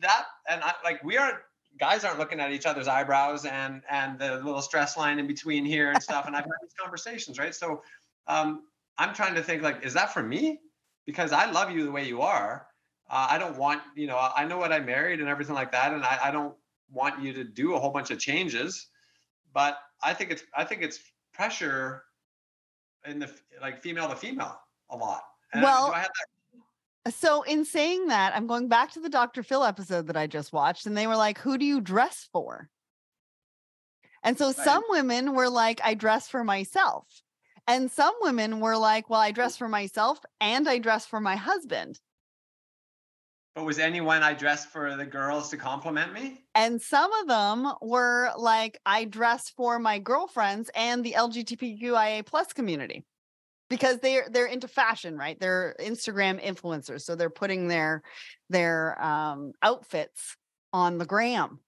That and I like we aren't guys aren't looking at each other's eyebrows and and the little stress line in between here and stuff. And I've had these conversations, right? So um, I'm trying to think like, is that for me? Because I love you the way you are. Uh, I don't want, you know, I know what I married and everything like that, and I, I don't want you to do a whole bunch of changes. But I think it's I think it's pressure in the like female to female a lot. And Well, I have that So, in saying that, I'm going back to the Dr. Phil episode that I just watched, and they were like, Who do you dress for? And so, some women were like, I dress for myself. And some women were like, Well, I dress for myself and I dress for my husband. But was anyone I dressed for the girls to compliment me? And some of them were like, I dress for my girlfriends and the LGBTQIA plus community because they're they're into fashion, right? They're Instagram influencers, so they're putting their their um, outfits on the gram.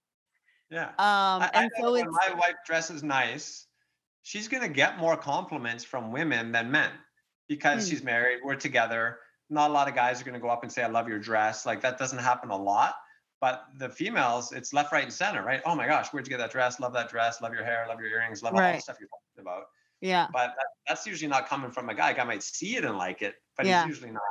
Yeah. Um, I, I and know so when it's my wife dresses nice, she's gonna get more compliments from women than men because Hmm. she's married. We're together. Not a lot of guys are gonna go up and say, "I love your dress." Like that doesn't happen a lot. But the females, it's left, right, and center, right? Oh my gosh, where'd you get that dress? Love that dress. Love your hair. Love your earrings. Love all the stuff you're talking about. yeah. But that, that's usually not coming from a guy. A guy might see it and like it, but Yeah. he's usually not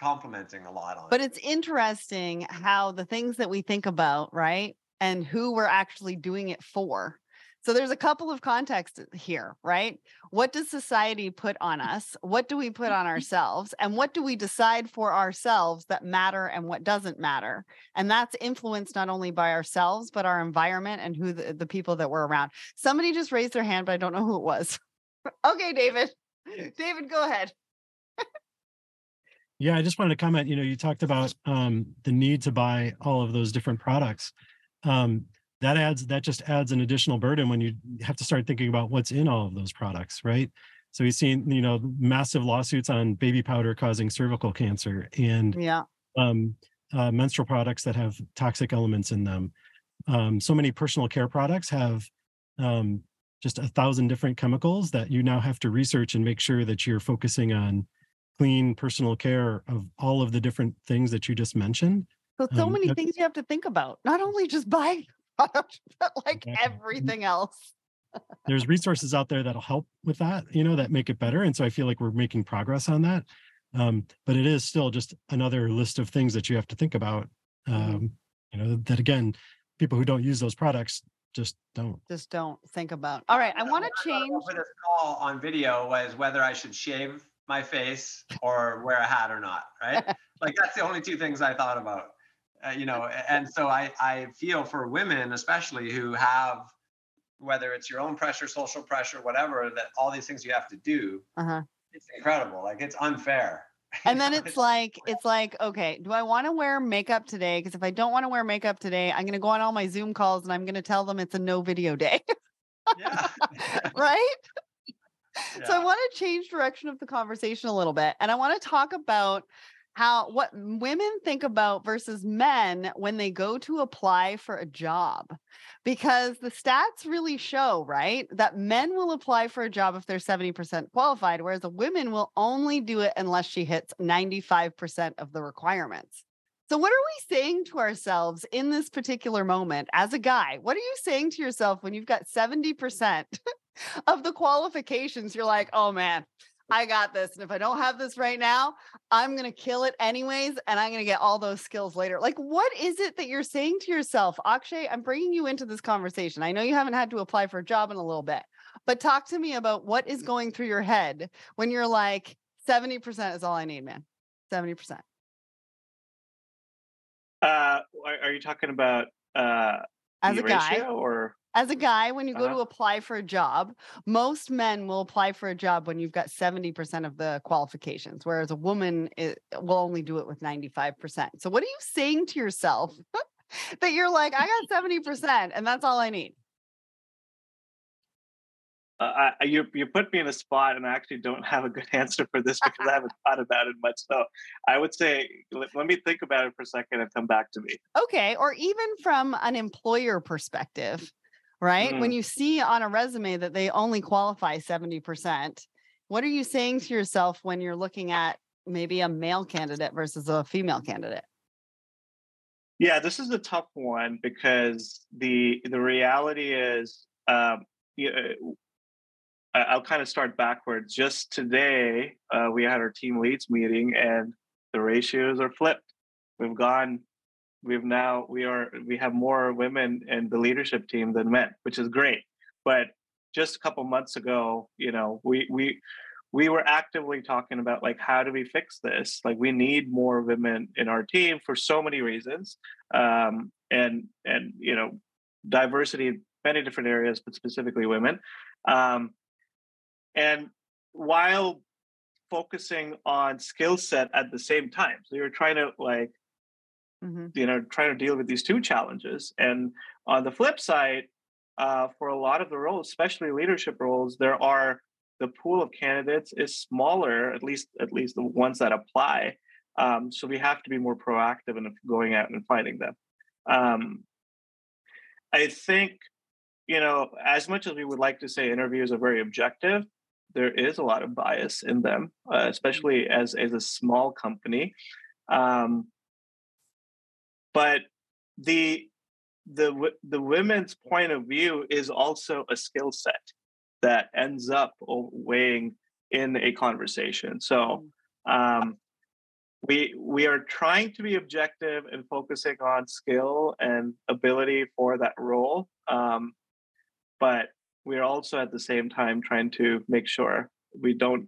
complimenting a lot on But it. But it's interesting how the things that we think about, right? And who we're actually doing it for. So there's a couple of contexts here, right? What does society put on us? What do we put on ourselves? And what do we decide for ourselves that matter and what doesn't matter? And that's influenced not only by ourselves, but our environment and who the, the people that we're around. Somebody just raised their hand, but I don't know who it was. *laughs* okay, David. David, go ahead. Yeah, I just wanted to comment. You know, you talked about um, the need to buy all of those different products. Um, that adds that just adds an additional burden when you have to start thinking about what's in all of those products, right? So we've seen, you know, massive lawsuits on baby powder causing cervical cancer and Yeah. um, uh, menstrual products that have toxic elements in them. Um, so many personal care products have um, just a thousand different chemicals that you now have to research and make sure that you're focusing on clean personal care of all of the different things that you just mentioned. So so Um, many things you have to think about. Not only just buying product, *laughs* but like Exactly. everything else. There's resources out there that'll help with that, you know, that make it better. And so I feel like we're making progress on that. Um, but it is still just another list of things that you have to think about. Mm-hmm. Um, you know, that again, people who don't use those products just don't. Just don't think about. All right, I want to change. For this call on video was whether I should shave my face or wear a hat or not, right? *laughs* like that's the only two things I thought about. Uh, you know, and so I I feel for women especially who have whether it's your own pressure, social pressure, whatever, that all these things you have to do, Uh-huh. it's incredible. Like it's unfair. *laughs* And then it's like it's like okay, do I want to wear makeup today? Because if I don't want to wear makeup today, I'm going to go on all my Zoom calls and I'm going to tell them it's a no video day, *laughs* yeah. *laughs* right? So I want to change direction of the conversation a little bit, and I want to talk about how what women think about versus men when they go to apply for a job because the stats really show right that men will apply for a job if they're 70% qualified whereas a woman will only do it unless she hits 95% of the requirements. So what are we saying to ourselves in this particular moment as a guy? What are you saying to yourself when you've got 70% *laughs* of the qualifications? You're like oh man I got this. And if I don't have this right now, I'm going to kill it anyways. And I'm going to get all those skills later. Like, what is it that you're saying to yourself? Akshay, I'm bringing you into this conversation. I know you haven't had to apply for a job in a little bit, but talk to me about what is going through your head when you're like, 70% is all I need, man. 70%. Uh, are, you talking about uh, As a guy, ratio or? As a guy, when you go Uh-huh. to apply for a job, most men will apply for a job when you've got 70% of the qualifications, whereas a woman i- will only do it with 95%. So, what are you saying to yourself *laughs* that you're like, I got *laughs* 70% and that's all I need? Uh, I, you you put me in a spot, and I actually don't have a good *laughs* answer for this because I haven't thought about it much. So I would say let, let me think about it for a second and come back to me. Okay. Or even from an employer perspective, right? When Mm. you see on a resume that they only qualify 70%, what are you saying to yourself when you're looking at maybe a male candidate versus a female candidate? Yeah, this is a tough one because the the reality is, um, you, I- I'll kind of start backwards. Just today, uh, we had our team leads meeting, and the ratios are flipped. We've gone, we've now we are we have more women in the leadership team than men, which is great. But just a couple months ago, you know, we we we were actively talking about like how do we fix this like we need more women in our team for so many reasons um, and and you know diversity in many different areas but specifically women um, and while focusing on skill set at the same time so you're trying to like Mhm. you know trying to deal with these two challenges. And on the flip side uh, for a lot of the roles especially leadership roles there are the pool of candidates is smaller at least at least the ones that apply. Um, so we have to be more proactive in going out and finding them. Um, i think you know as much as we would like to say interviews are very objective there is a lot of bias in them uh, especially as as a small company. Um, but the the the women's point of view is also a skill set that ends up weighing in a conversation. So um, we we are trying to be objective and focusing on skill and ability for that role, um, but we are also at the same time trying to make sure we don't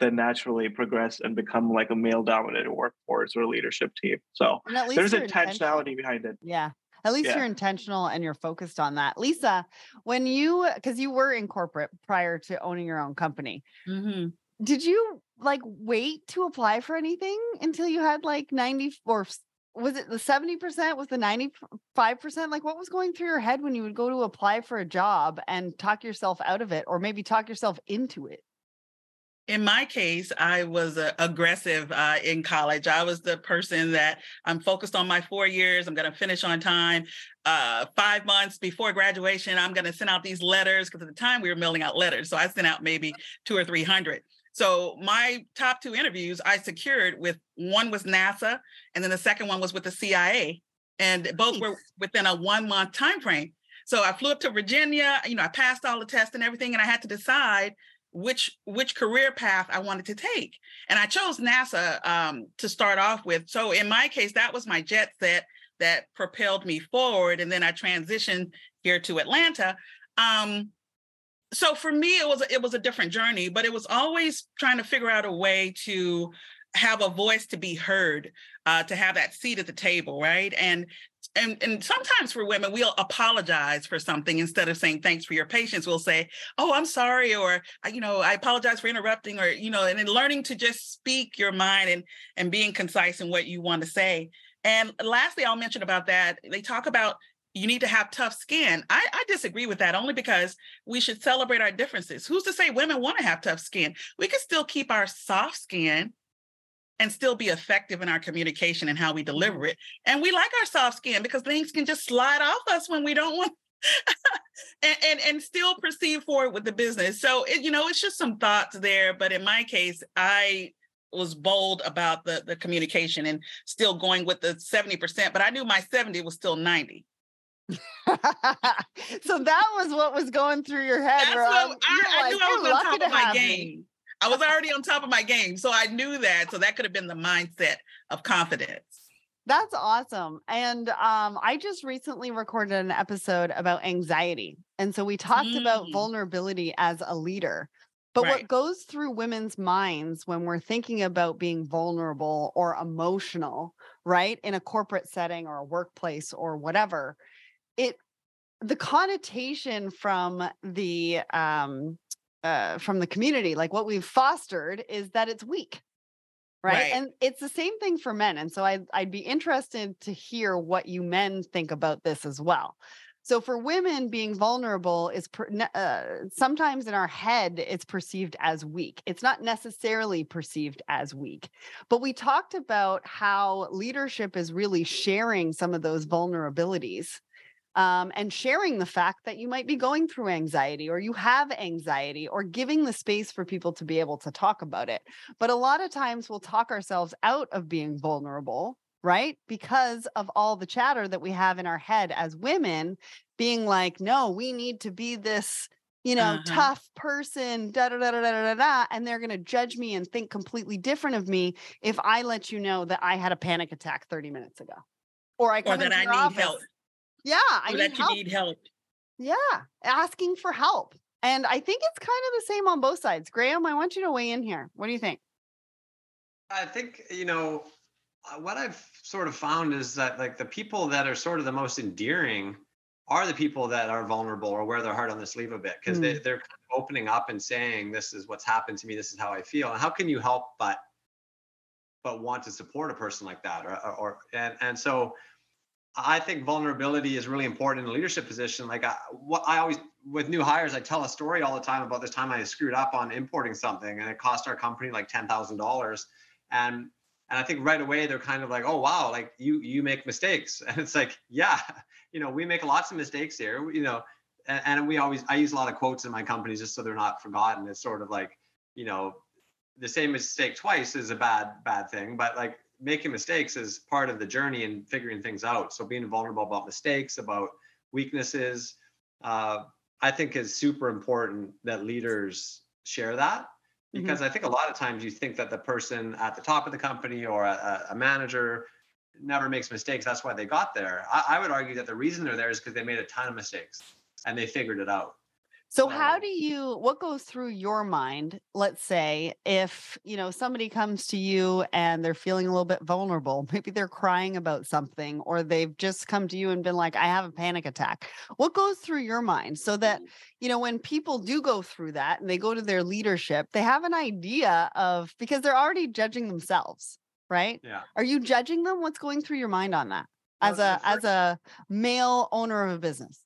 then naturally progress and become like a male dominated workforce or leadership team. So And at least there's intentionality behind it. Yeah. At least Yeah. you're intentional and you're focused on that. Lisa, when you, because you were in corporate prior to owning your own company, hmm did you like wait to apply for anything until you had like 90 or was it the 70%? Was the 95%? Like what was going through your head when you would go to apply for a job and talk yourself out of it or maybe talk yourself into it? In my case, I was uh, aggressive uh, in college. I was the person that I'm focused on my four years. I'm going to finish on time. Uh, five months before graduation, I'm going to send out these letters because at the time we were mailing out letters. So I sent out maybe two or 300. So my top two interviews I secured with one was NASA, and then the second one was with the CIA, and both were within a one month time frame. So I flew up to Virginia. You know, I passed all the tests and everything, and I had to decide which which career path I wanted to take. And I chose NASA um, to start off with. So in my case, that was my jet set that propelled me forward. And then I transitioned here to Atlanta. Um, so for me, it was it was a different journey, but it was always trying to figure out a way to have a voice to be heard, uh, to have that seat at the table, right? And and and sometimes for women we'll apologize for something instead of saying thanks for your patience. We'll say oh i'm sorry or you know i apologize for interrupting or you know and then learning to just speak your mind and and being concise in what you want to say. And lastly i'll mention about that they talk about you need to have tough skin. I, I disagree with that only because we should celebrate our differences. Who's to say women want to have tough skin? We can still keep our soft skin and still be effective in our communication and how we mm-hmm. deliver it. And we like our soft skin because things can just slide off us when we don't want *laughs* and, and, and still proceed forward with the business. So it, you know, it's just some thoughts there. But in my case, I was bold about the the communication and still going with the 70%, but I knew my 70 was still 90. *laughs* so that was what was going through your head. That's what, I, I, knew I was on top of my game. Me. I was already on top of my game. So I knew that. So that could have been the mindset of confidence. That's awesome. And um, I just recently recorded an episode about anxiety. And so we talked mm. about vulnerability as a leader. But right. what goes through women's minds when we're thinking about being vulnerable or emotional, right, in a corporate setting or a workplace or whatever, it the connotation from the um uh, from the community, like what we've fostered is that it's weak. Right? right? And it's the same thing for men. And so I, I'd be interested to hear what you men think about this as well. So for women, being vulnerable is per, uh, sometimes in our head, it's perceived as weak. It's not necessarily perceived as weak. But we talked about how leadership is really sharing some of those vulnerabilities um, and sharing the fact that you might be going through anxiety or you have anxiety or giving the space for people to be able to talk about it. But a lot of times we'll talk ourselves out of being vulnerable, right? Because of all the chatter that we have in our head as women being like, no, we need to be this you know, uh-huh. tough person, da da da da da da da, and they're going to judge me and think completely different of me if I let you know that I had a panic attack 30 minutes ago, or I come or that I need office, help. Yeah, I that you help. need help. Yeah, asking for help. And I think it's kind of the same on both sides. Graham, I want you to weigh in here. What do you think? I think, you know, uh, what I've sort of found is that like the people that are sort of the most endearing are the people that are vulnerable or wear their heart on the sleeve a bit because mm. they, they're kind of opening up and saying, this is what's happened to me. This is how I feel. And how can you help but but want to support a person like that or, or and and so I think vulnerability is really important in a leadership position. Like I, what I always with new hires, I tell a story all the time about this time I screwed up on importing something, and it cost our company like ten thousand dollars. And and I think right away they're kind of like, oh wow, like you you make mistakes, *laughs* and it's like, yeah, you know, we make lots of mistakes here, you know, and, and we always I use a lot of quotes in my company just so they're not forgotten. It's sort of like, you know, the same mistake twice is a bad bad thing, but like making mistakes is part of the journey and figuring things out. So being vulnerable about mistakes, about weaknesses, uh, I think is super important that leaders share that mm-hmm. because mm-hmm. I think a lot of times you think that the person at the top of the company or a, a manager never makes mistakes. That's why they got there. I, I would argue that the reason they're there is because they made a ton of mistakes and they figured it out. So how do you what goes through your mind, let's say, if, you know, somebody comes to you and they're feeling a little bit vulnerable, *laughs* maybe they're crying about something or they've just come to you and been like I have a panic attack. What goes through your mind so that, mm-hmm. you know, when people do go through that and they go to their leadership, they have an idea of because they're already judging themselves, right? Yeah. Are you judging them? What's going through your mind on that? As a as a male owner of a business?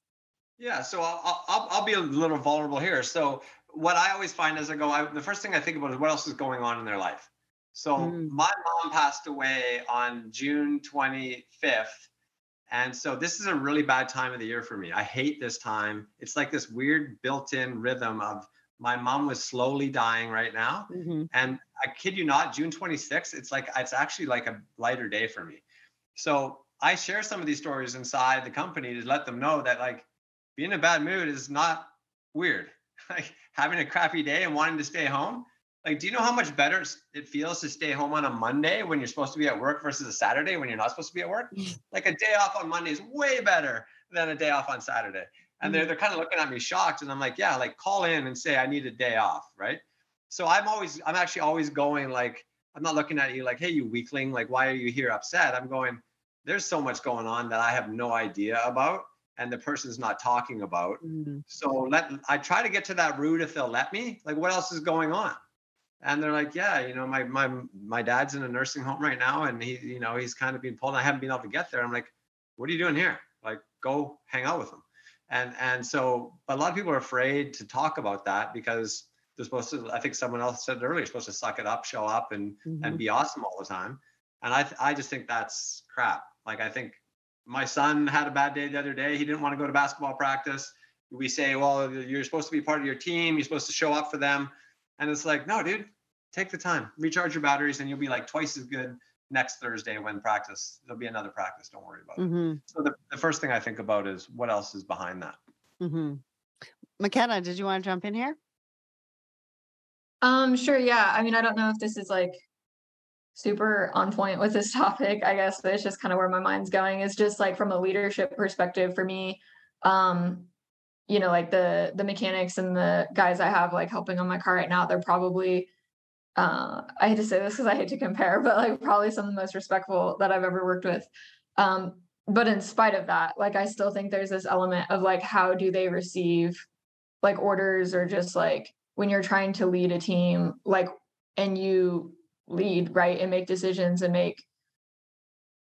Yeah, so I'll, I'll, I'll be a little vulnerable here. So what I always find as I go, I, the first thing I think about is what else is going on in their life. So mm. my mom passed away on June 25th. And so this is a really bad time of the year for me. I hate this time. It's like this weird built-in rhythm of my mom was slowly dying right now. Mm-hmm. And I kid you not, June 26th, it's like it's actually like a lighter day for me. So I share some of these stories inside the company to let them know that like being in a bad mood is not weird. *laughs* like having a crappy day and wanting to stay home. Like, do you know how much better it feels to stay home on a Monday when you're supposed to be at work versus a Saturday when you're not supposed to be at work? like a day off on Monday is way better than a day off on Saturday. And they're mm-hmm. they're kind of looking at me shocked. And I'm like, yeah, like call in and say I need a day off, right? So I'm always, I'm actually always going like, I'm not looking at you like, hey, you weakling, like, why are you here upset? I'm going, there's so much going on that I have no idea about and the person's not talking about. Mm-hmm. So let I try to get to that root if they'll let me. Like, what else is going on? And they're like, yeah, you know, my my my dad's in a nursing home right now, and he, you know, he's kind of being pulled. I haven't been able to get there. I'm like, what are you doing here? Like, go hang out with him. And and so a lot of people are afraid to talk about that because they're supposed to. I think someone else said earlier, supposed to suck it up, show up, and mm-hmm. and be awesome all the time. And I I just think that's crap. Like I think my son had a bad day the other day. He didn't want to go to basketball practice. We say, well, you're supposed to be part of your team. You're supposed to show up for them. And it's like, no, dude, take the time, recharge your batteries, and you'll be like twice as good next Thursday when practice. There'll be another practice. Don't worry about mm-hmm. it. So the, the first thing I think about is what else is behind that. Mm-hmm. McKenna, did you want to jump in here? Um, sure. Yeah. I mean, I don't know if this is like super on point with this *laughs* topic, I guess, it's just kind of where my mind's going. Is just like from a leadership perspective for me, um, you know, like the the mechanics and the guys I have like helping on my car right now, they're probably uh I hate to say this because I hate to compare, *laughs* but like probably some of the most respectful that I've ever worked with. Um, but in spite of that, like I still think there's this element of like how do they receive like orders or just like when you're trying to lead a team, like and you lead right and make decisions and make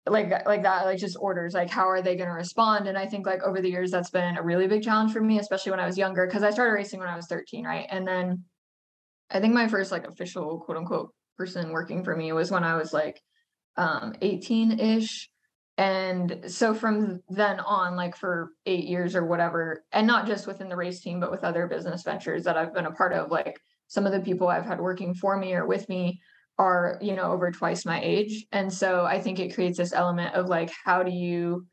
like like that like just orders like how are they going to respond? And i think like over the years that's been a really big challenge for me especially when i was younger because i started racing when i was 13 right? And then i think my first like official quote unquote person working for me was when i was like um 18 ish and so from then on like for 8 years or whatever and not just within the race team but with other business ventures that i've been a part of like some of the people i've had working for me or with me are you know over twice my age. And so i think it creates this element of like how do you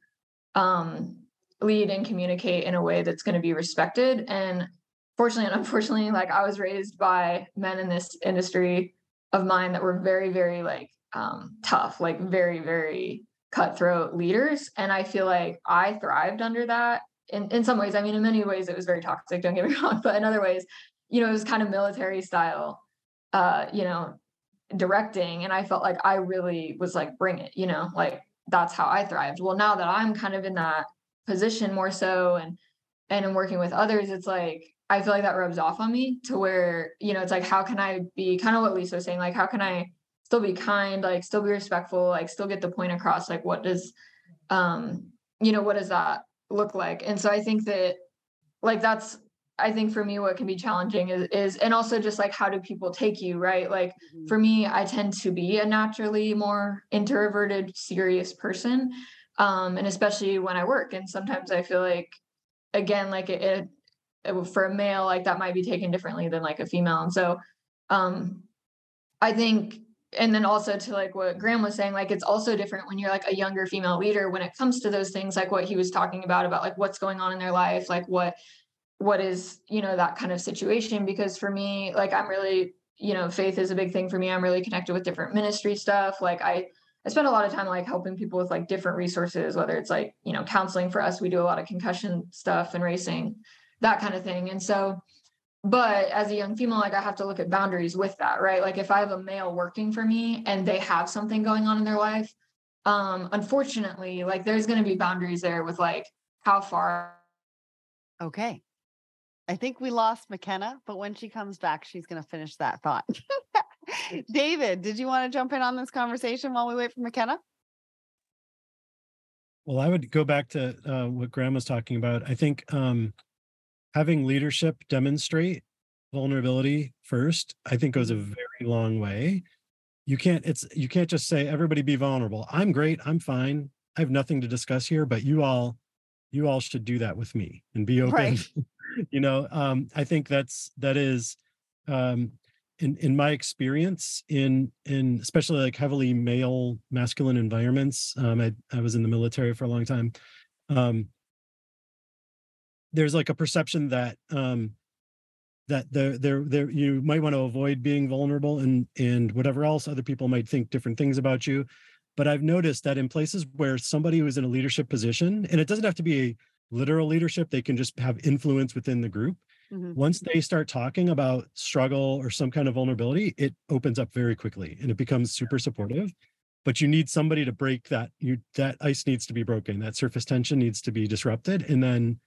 um lead and communicate in a way that's going to be respected? And fortunately and unfortunately like i was raised by men in this industry of mine that were very very like um tough like very very cutthroat leaders. And i feel like i thrived under that. In, in some ways i mean in many ways it was very toxic don't get me *laughs* wrong but in other ways you know it was kind of military style uh you know directing and I felt like I really was like bring it, you know, like that's how I thrived. Well, now that I'm kind of in that position more so and and I'm working with others, it's like I feel like that rubs off on me to where, you know, it's like how can I be kind of what Lisa was saying, like how can I still be kind, like still be respectful, like still get the point across, like what does um, you know, what does that look like? And so I think that like that's I think for me, what can be challenging is, is, and also just like how do people take you, right? Like mm-hmm. for me, I tend to be a naturally more introverted, serious person. Um, and especially when I work. And sometimes I feel like, again, like it, it, it, for a male, like that might be taken differently than like a female. And so um, I think, and then also to like what Graham was saying, like it's also different when you're like a younger female leader when it comes to those things, like what he was talking about, about like what's going on in their life, like what what is you know that kind of situation because for me like i'm really you know faith is a big thing for me. I'm really connected with different ministry stuff. Like i i spend a lot of time like helping people with like different resources whether it's like you know counseling for us. We do a lot of concussion stuff and racing that kind of thing. And so but as a young female like i have to look at boundaries with that right? Like if i have a male working for me and they have something going on in their life um unfortunately like there's going to be boundaries there with like how far okay I think we lost McKenna, but when she comes back, she's going to finish that thought. *laughs* David, did you want to jump in on this conversation while we wait for McKenna? Well, I would go back to uh, what Graham was talking about. I think um, having leadership demonstrate vulnerability first, I think goes a mm-hmm. very long way. You can't, it's, you can't just say, everybody be vulnerable. I'm great. I'm fine. I have nothing to discuss here, but you all, you all should do that with me and be open right. *laughs* you know um, i think that's that is um, in in my experience in in especially like heavily male masculine environments um, I, I was in the military for a long time um, there's like a perception that um, that there there there you might want to avoid being vulnerable and and whatever else other people might think different things about you but i've noticed that in places where somebody who's in a leadership position and it doesn't have to be a literal leadership they can just have influence within the group. Mm-hmm. once they start talking about struggle or some kind of vulnerability it opens up very quickly and it becomes super supportive. But you need somebody to break that you that ice needs to be broken that surface tension needs to be disrupted and then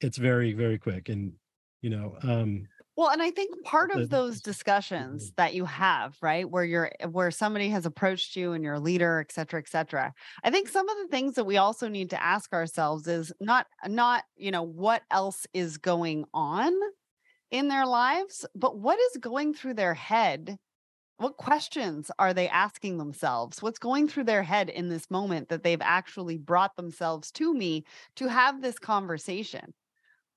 it's very very quick. And you know um well and i think part of those discussions that you have right where you're eh, where somebody has approached you and you're a leader et cetera et cetera i think some of the things that we also need to ask ourselves is not not you know what else is going on in their lives but what is going through their head? What questions are they asking themselves? What's going through their head in this moment that they've actually brought themselves to me to have this conversation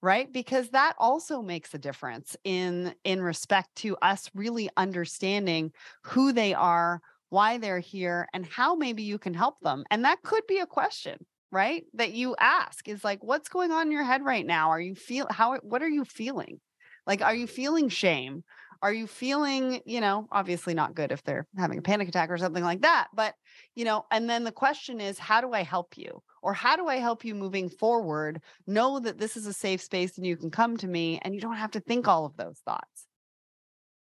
right? Because that also makes a difference in in respect to us really understanding who they are why they're here and how maybe you can help them and that could be a question right that you ask is like what's going on in your head right now? Are you feel how what are you feeling? Like are you feeling shame are you feeling you know obviously not good if they're having a panic attack or something like that but you know and then the question is how do i help you or how do I help you moving forward? Know that this is a safe space and you can come to me and you don't have to think all of those thoughts.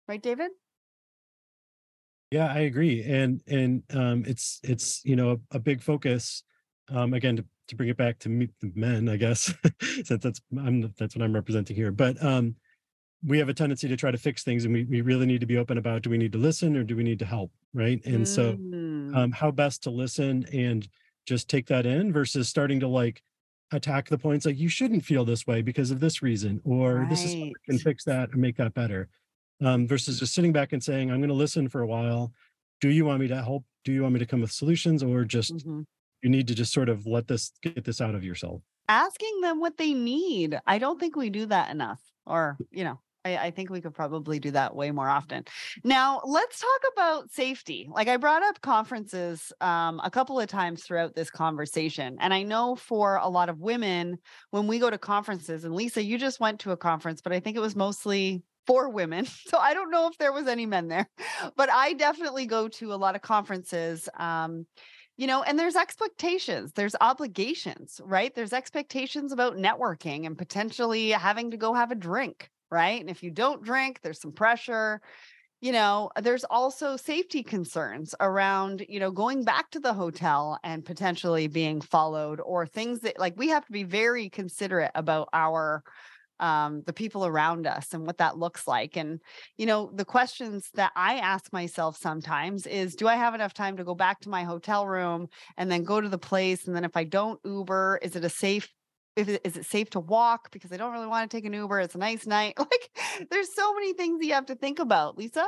Right, David? Yeah, I agree. And and um it's it's you know a, a big focus um again to, to bring it back to meet the men, I guess, *laughs* since that's I'm that's what I'm representing here. But um we have a tendency to try to fix things and we, we really need to be open about do we need to listen or do we need to help right and mm. so um, how best to listen and just take that in versus starting to like attack the points like you shouldn't feel this way because of this reason or right. this is can fix that and make that better um, versus just sitting back and saying i'm going to listen for a while do you want me to help do you want me to come with solutions or just mm-hmm. you need to just sort of let this get this out of yourself asking them what they need i don't think we do that enough or you know I, I, think we could probably do that way more often. Now, let's talk about safety. Like I brought up conferences um, a couple of times throughout this conversation. And I know for a lot of women, when we go to conferences, and Lisa, you just went to a conference, but I think it was mostly for women. *laughs* So I don't know if there was any men there, but I definitely go to a lot of conferences. Um, you know, and there's expectations, there's obligations, right? There's expectations about networking and potentially having to go have a drink right? And if you don't drink, there's some pressure. You know, there's also safety concerns around, you know, going back to the hotel and potentially being followed or things that like we have to be very considerate about our um, the people around us and what that looks like. And, you know, the questions that I ask myself sometimes is do I have enough time to go back to my hotel room and then go to the place? And then if I don't Uber, is it a safe if it, is it safe to walk because I don't really want to take an Uber. It's a nice night. *laughs* Like there's so many things you have to think about, Lisa.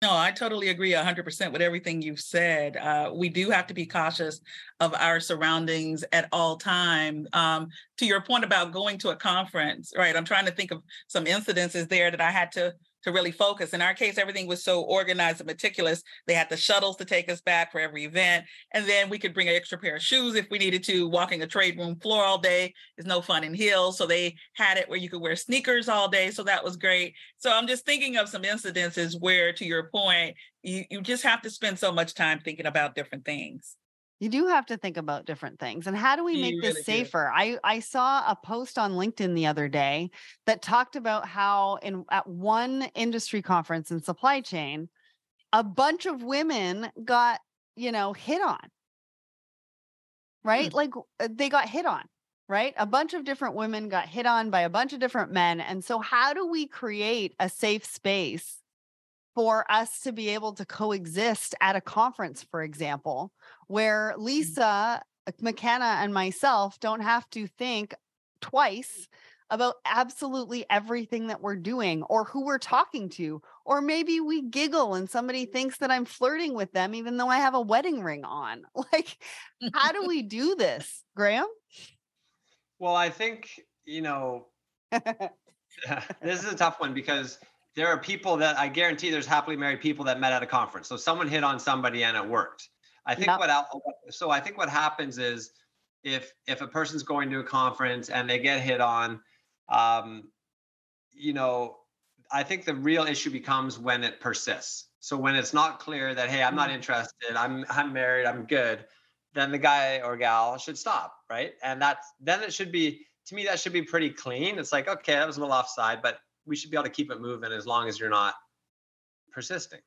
No, I totally agree 100% with everything you've said. Uh, we do have to be cautious of our surroundings at all time. Um, to your point about going to a conference, right? I'm trying to think of some incidences there that I had to to really focus. In our case, everything was so organized and meticulous. They had the shuttles to take us back for every event. And then we could bring an extra pair of shoes if we needed to. Walking a trade room floor all day is no fun in heels. So they had it where you could wear sneakers all day. So that was great. So I'm just thinking of some incidences where, to your point, you, you just have to spend so much time thinking about different things. You do have to think about different things. And how do we make this safer? I, I saw a post on LinkedIn the other day that talked about how in at one industry conference in supply chain, a bunch of women got, you know, hit on. Right? Hmm. Like uh, they got hit on right? A bunch of different women got hit on by a bunch of different men. And so, how do we create a safe space for us to be able to coexist at a conference, for example, where mm. Lisa uh, McKenna and myself don't have to think twice about absolutely everything that we're doing or who we're talking to. Or maybe we giggle and somebody thinks that I'm flirting with them, even though I have a wedding ring on. *laughs* Like, how do *laughs* we do this, Graham? Well, I think, you know, *laughs* this is a tough one because there are people that I guarantee there's happily married people that met at a conference. So someone hit on somebody and it worked. I think yep. what so I think what happens is if if a person's going to a conference and they get hit on, um, you know, I think the real issue becomes when it persists. So when it's not clear that hey, I'm not interested, I'm I'm married, I'm good, then the guy or gal should stop, right? And that's then it should be to me that should be pretty clean. It's like okay, that was a little offside, but we should be able to keep it moving as long as you're not persisting.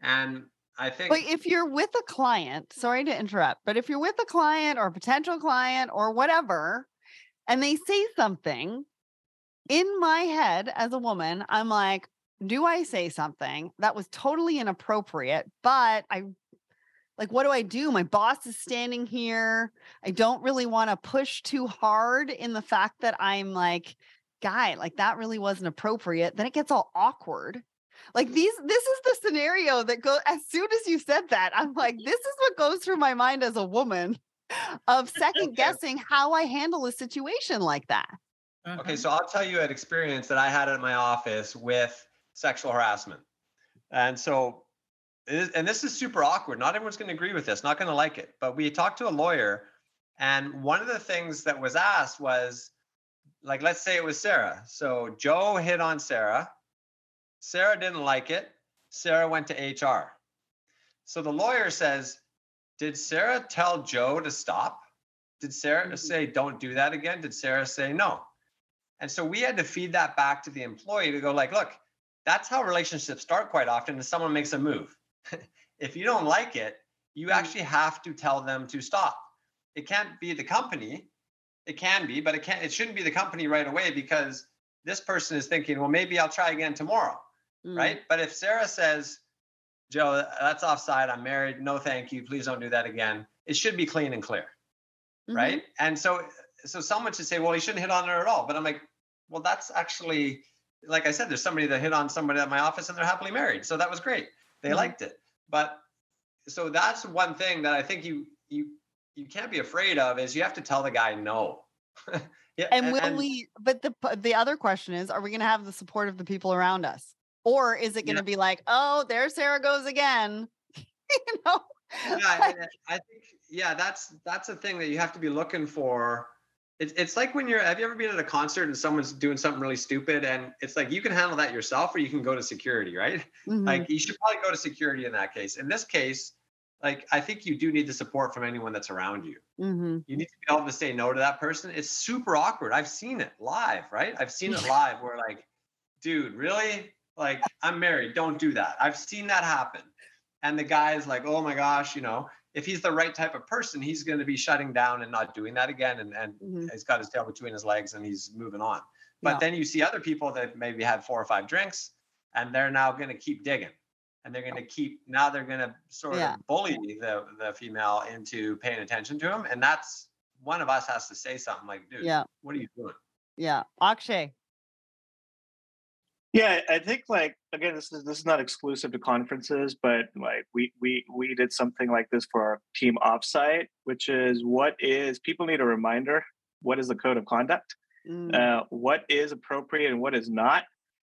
And I think But if you're with a client, sorry to interrupt, but if you're with a client or a potential client or whatever, and they say something in my head as a woman, I'm like, do I say something that was totally inappropriate? But I like, what do I do? My boss is standing here. I don't really want to push too hard in the fact that I'm like, guy, like that really wasn't appropriate. Then it gets all awkward. Like these, this is the scenario that go as soon as you said that, I'm like, this is what goes through my mind as a woman *laughs* of second *laughs* guessing how I handle a situation like that. Uh-huh. Okay, so I'll tell you an experience that I had at my office with sexual harassment. And so, and this is super awkward. Not everyone's going to agree with this, not going to like it. But we talked to a lawyer, and one of the things that was asked was like, let's say it was Sarah. So Joe hit on Sarah. Sarah didn't like it. Sarah went to HR. So the lawyer says, Did Sarah tell Joe to stop? Did Sarah Mhm. say, Don't do that again? Did Sarah say no? And so we had to feed that back to the employee to go like, look, that's how relationships start quite often is someone makes a move. *laughs* if you don't like it, you Mm. actually have to tell them to stop. It can't be the company. It can be, but it can't it shouldn't be the company right away because this person is thinking, well, maybe I'll try again tomorrow. Mm, Right. But if Sarah says, Joe, that's offside, I'm married, no thank you, please don't do that again, it should be clean and clear mhm. right and so so someone should say well he shouldn't hit on her at all but i'm like well that's actually like i said there's somebody that hit on somebody at my office and they're happily married so that was great they Mhm. liked it but so that's one thing that i think you you you can't be afraid of is you have to tell the guy no *laughs* yeah And will we? But the the other question is, are we going to have the support of the people around us, or is it going to be like, oh, there Sarah goes again? *laughs* you know, yeah, I think yeah, that's that's a thing that you have to be looking for. It's it's like when you're. Have you ever been at a concert and someone's doing something really stupid, and it's like you can handle that yourself, or you can go to security, right? Mhm. *laughs* Like you should probably go to security in that case. In this case, like I think you do need the support from anyone that's around you. Mhm. You need to be able to say no to that person. It's super awkward. I've seen it live, right? I've seen it live where like, dude, really? Like I'm married. Don't do that. I've seen that happen. And the guy is like, oh my gosh, you know, if he's the right type of person, he's going to be shutting down and not doing that again. And, and Mhm. he's got his tail between his legs and he's moving on. But Yeah. then you see other people that maybe had four or five drinks and they're now going to keep digging. And they're going to keep now they're going to sort Yeah. of bully the the female into paying attention to him. And that's one of us has to say something like, dude, Yeah, what are you doing? yeah. Akshay. Yeah, I think like again, this is this is not exclusive to conferences, but like we we we did something like this for our team offsite, which is what is people need a reminder. What is the code of conduct? Mm, Uh, what is appropriate and what is not?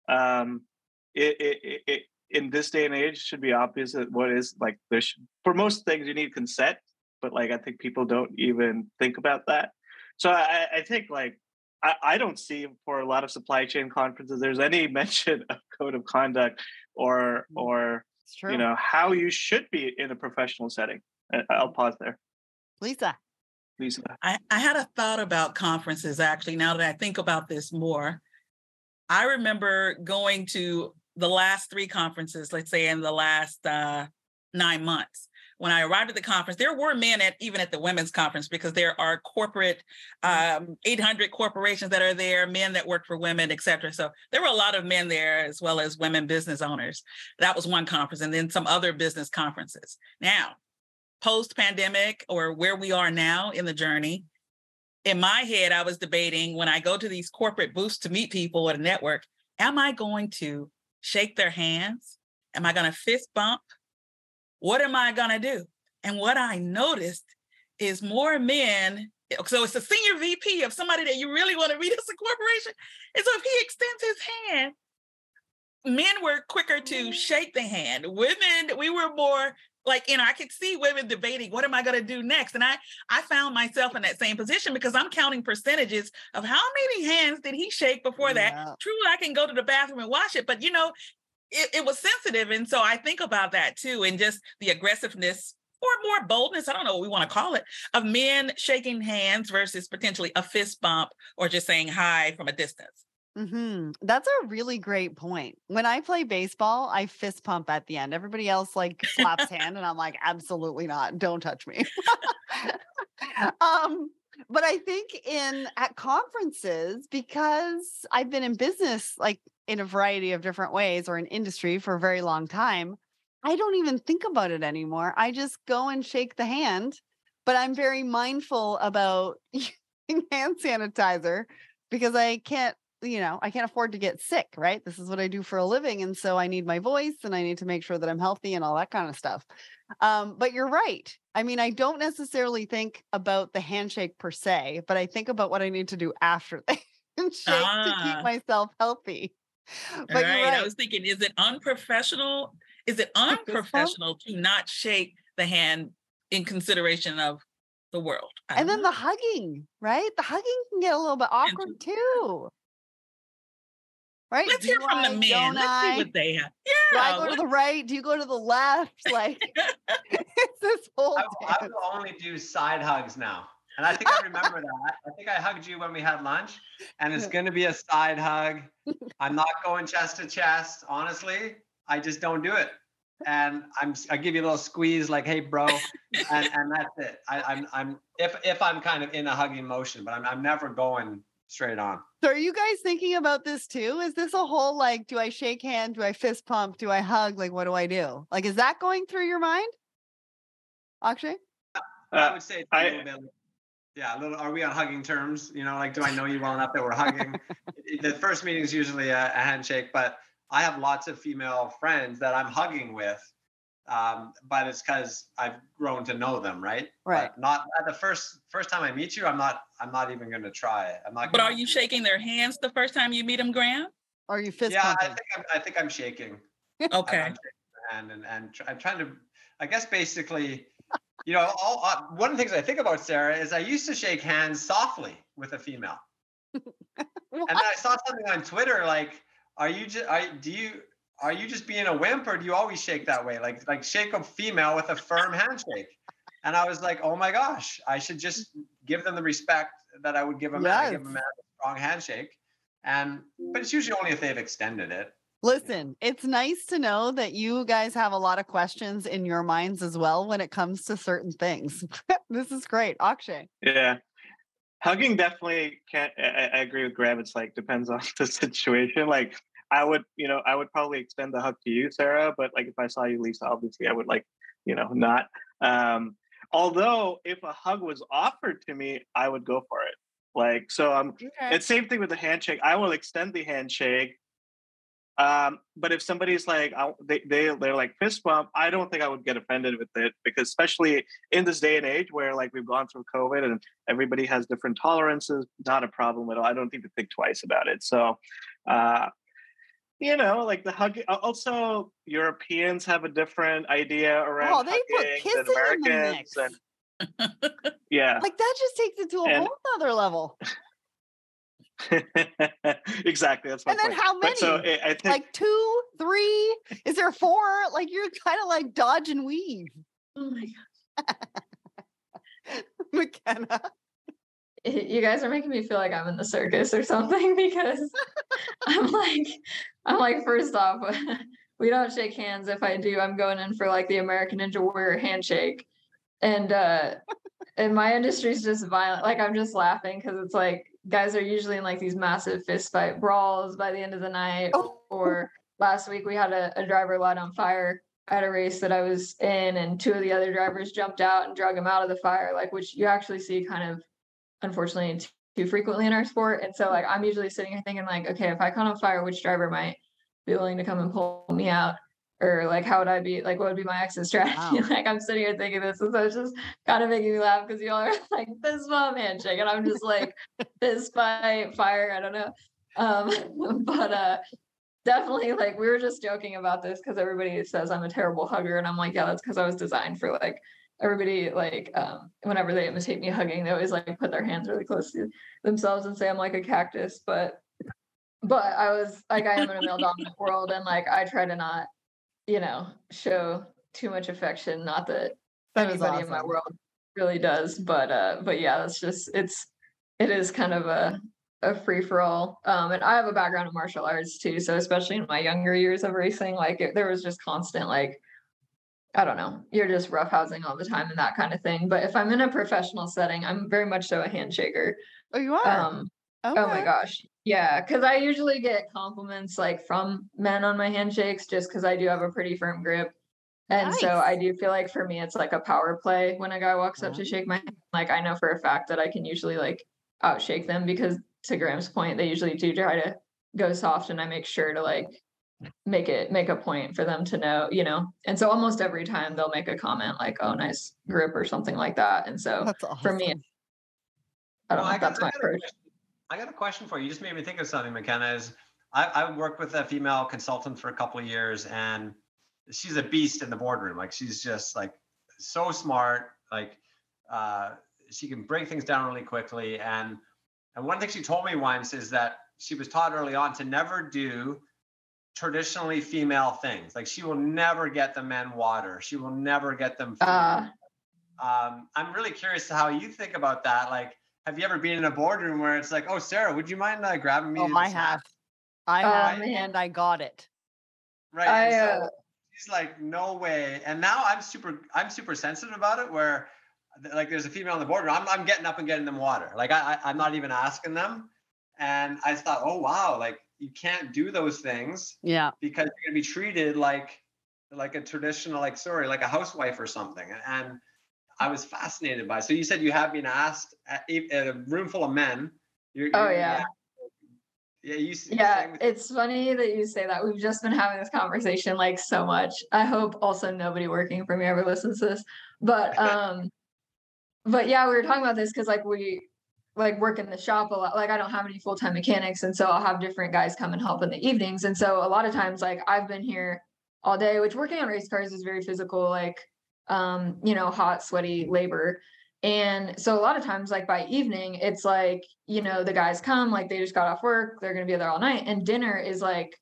Um, it, it, it, in this day and age should be obvious that what is like there's for most things you need consent, but like I think people don't even think about that. So I, I think like I, I don't see for a lot of supply chain conferences there's any *laughs* mention of code of conduct or Mm. or you know how you should be in a professional setting. I- I'll pause there, Lisa. Lisa. I, I had a thought about conferences actually, now that I think about this more. I remember going to the last three conferences, let's say in the last uh, nine months. When I arrived at the conference, there were men at even at the women's conference because there are corporate, um, 800 corporations that are there, men that work for women, et cetera. So there were a lot of men there as well as women business owners. That was one conference, and then some other business conferences. Now, post pandemic or where we are now in the journey, in my head, I was debating when I go to these corporate booths to meet people at a network, am I going to shake their hands? Am I going to fist bump? What am I going to do? And what I noticed is more men. So it's a senior VP of somebody that you really want to meet as a corporation. And so if he extends his hand, men were quicker to mm-hmm. shake the hand. Women, we were more like you know i could see women debating what am i going to do next and i i found myself in that same position because i'm counting percentages of how many hands did he shake before Yeah. that true i can go to the bathroom and wash it but you know it, it was sensitive and so i think about that too and just the aggressiveness or more boldness i don't know what we want to call it of men shaking hands versus potentially a fist bump or just saying hi from a distance hmm That's a really great point. When I play baseball, I fist pump at the end. Everybody else like slaps *laughs* hand, and I'm like, absolutely not. Don't touch me. *laughs* um, but I think in at conferences, because I've been in business like in a variety of different ways or in industry for a very long time, I don't even think about it anymore. I just go and shake the hand, but I'm very mindful about *laughs* using hand sanitizer because I can't you know, I can't afford to get sick, right? This is what I do for a living. And so I need my voice and I need to make sure that I'm healthy and all that kind of stuff. Um, but you're right. I mean, I don't necessarily think about the handshake per se, but I think about what I need to do after *laughs* the handshake to Ah. keep myself healthy. But right. right. I was thinking, is it unprofessional? Is it unprofessional to not shake the hand in consideration of the world? I and then know. the hugging, right? The hugging can get a little bit awkward too. Right? let's hear from I, the men. Let's I? see what they have. Yeah. Do I go to the right? Do you go to the left? *laughs* Like *laughs* this whole I, I will only do side hugs now. And I think I remember that. I think I hugged you when we had lunch, and it's going to be a side hug. I'm not going chest to chest. Honestly, I just don't do it. And I'm I give you a little squeeze, like, "Hey, bro," and, and that's it. I, I'm I'm if if I'm kind of in a hugging motion, but I'm I'm never going straight on. So are you guys thinking about this too? Is this a whole like, do I shake hand? Do I fist pump? Do I hug? Like, what do I do? Like, is that going through your mind? Akshay? I Uh, would say it's a I- little bit. Yeah, a little. Are we on hugging terms? You know, like, do I know you well enough that we're hugging? *laughs* the first meeting is usually a, a handshake, but I have lots of female friends that I'm hugging with, um, but it's because I've grown to know them, right? Right. But not at the first first time I meet you. I'm not. I'm not even going to try it. I'm not. But are you shaking their hands the first time you meet them, Graham? Or are you fist Yeah, I pumping? think I'm, I think I'm shaking. *laughs* I'm- Okay. I'm shaking my hand and and tr- I'm trying to. I guess basically, you know, all, uh, one of the things I think about Sarah is I used to shake hands softly with a female. *laughs* And then I saw something on Twitter like, are you just are do you are you just being a wimp or do you always shake that way? Like like shake a female with a firm handshake. And I was like, oh my gosh, I should just give them the respect that I would give a man. I give a man a strong handshake. And but it's usually only if they've extended it. Listen, it's nice to know that you guys have a lot of questions in your minds as well when it comes to certain things. *laughs* this is great. Akshay. Yeah. Hugging definitely can't. I, I I agree with Graham. It's like depends *laughs* on the situation. Like I would, you know, I would probably extend the hug to you, Sarah. But like if I saw you, Lisa, obviously I would like, you know, not. Um, although if a hug was offered to me, I would go for it. Like so, I'm Okay. it's same thing with the handshake. I will extend the handshake. Um, but if somebody's like I, they they they're like fist bump, I don't think I would get offended with it because especially in this day and age where like we've gone through COVID and everybody has different tolerances, not a problem at all. I don't think to think twice about it. So, uh, you know, like the hug. Also, Europeans have a different idea around Oh, they put kissing than in the Americans, mix. and yeah, Like that just takes it to a And- whole other level. *laughs* exactly. That's my And then point. how But so many? I I think Like two, three? Is there four? Like you're kind of like dodge and weave. Oh my god, *laughs* McKenna. you guys are making me feel like I'm in the circus or something *laughs* because I'm like, I'm like, first off, we don't shake hands. If I do, I'm going in for like the American Ninja Warrior handshake. And uh and my industry's just violent. Like I'm just laughing because it's like guys are usually in like these massive fist fight brawls by the end of the night. Oh. Or last week we had a, a driver light on fire at a race that I was in, and two of the other drivers jumped out and drug him out of the fire, like which you actually see kind of unfortunately too frequently in our sport. And so like I'm usually sitting here thinking like, okay, if I caught on fire, which driver might be willing to come and pull me out? Or like how would I be like what would be my exit strategy? *laughs* Wow. like I'm sitting here thinking this, and so it's just kind of making me laugh because y'all are *laughs* like this bump handshake, and I'm just like *laughs* fist by fire, I don't know. Um, but uh definitely like we were just joking about this because everybody says I'm a terrible hugger, and I'm like, yeah, that's because I was designed for like everybody like um whenever they imitate me hugging, they always like put their hands really close to themselves and say I'm like a cactus, but but I was like I am in a male dominant world and like I try to not, you know, show too much affection. Not that, That anybody in my world really does, but uh but yeah, that's just it's it is kind of a a free for all. Um and I have a background in martial arts too, so especially in my younger years of racing, like it, there was just constant like I don't know, you're just roughhousing all the time and that kind of thing. But if I'm in a professional setting, I'm very much so a handshaker. Oh, you are. Um Oh my gosh. Yeah, because I usually get compliments like from men on my handshakes just because I do have a pretty firm grip. And so I do feel like for me, it's like a power play when a guy walks up to shake my hand. Like I know for a fact that I can usually like outshake them because to Graham's point, they usually do try to go soft and I make sure to like make it make a point for them to know, you know. And so almost every time they'll make a comment like, oh, nice grip or something like that. And so That's awesome. for me, I don't Well, know if got- that's my got a approach. I got a question for you. You just made me think of something, McKenna. Is I, I worked with a female consultant for a couple of years, and she's a beast in the boardroom. Like she's just like so smart. Like uh, she can break things down really quickly. And and one thing she told me once is that she was taught early on to never do traditionally female things. Like she will never get the men water. She will never get them food Uh um, I'm really curious to how you think about that. Like, have you ever been in a boardroom where it's like, oh, Sarah, would you mind uh, grabbing me? Oh, the I have. I Oh, have, man. and I got it. Right. I, and so uh, she's like, no way. And now I'm super, I'm super sensitive about it. Where, like, there's a female in the boardroom. I'm, I'm getting up and getting them water. Like, I, I, I'm not even asking them. And I thought, oh wow, like you can't do those things Yeah. because you're gonna be treated like, like a traditional, like sorry, like a housewife or something. And I was fascinated by. So you said you have been asked at, at a room full of men. You're, Oh, you're- yeah. Yeah, you. Yeah, it's funny that you say that. We've just been having this conversation like so much. I hope also nobody working for me ever listens to this. But *laughs* um but yeah, we were talking about this because like we like work in the shop a lot. Like I don't have any full-time mechanics and so I'll have different guys come and help in the evenings. And so a lot of times like I've been here all day, which working on race cars is very physical, like um, you know, hot, sweaty labor. And so a lot of times, like by evening, it's like, you know, the guys come, like they just got off work, they're gonna be there all night. And dinner is like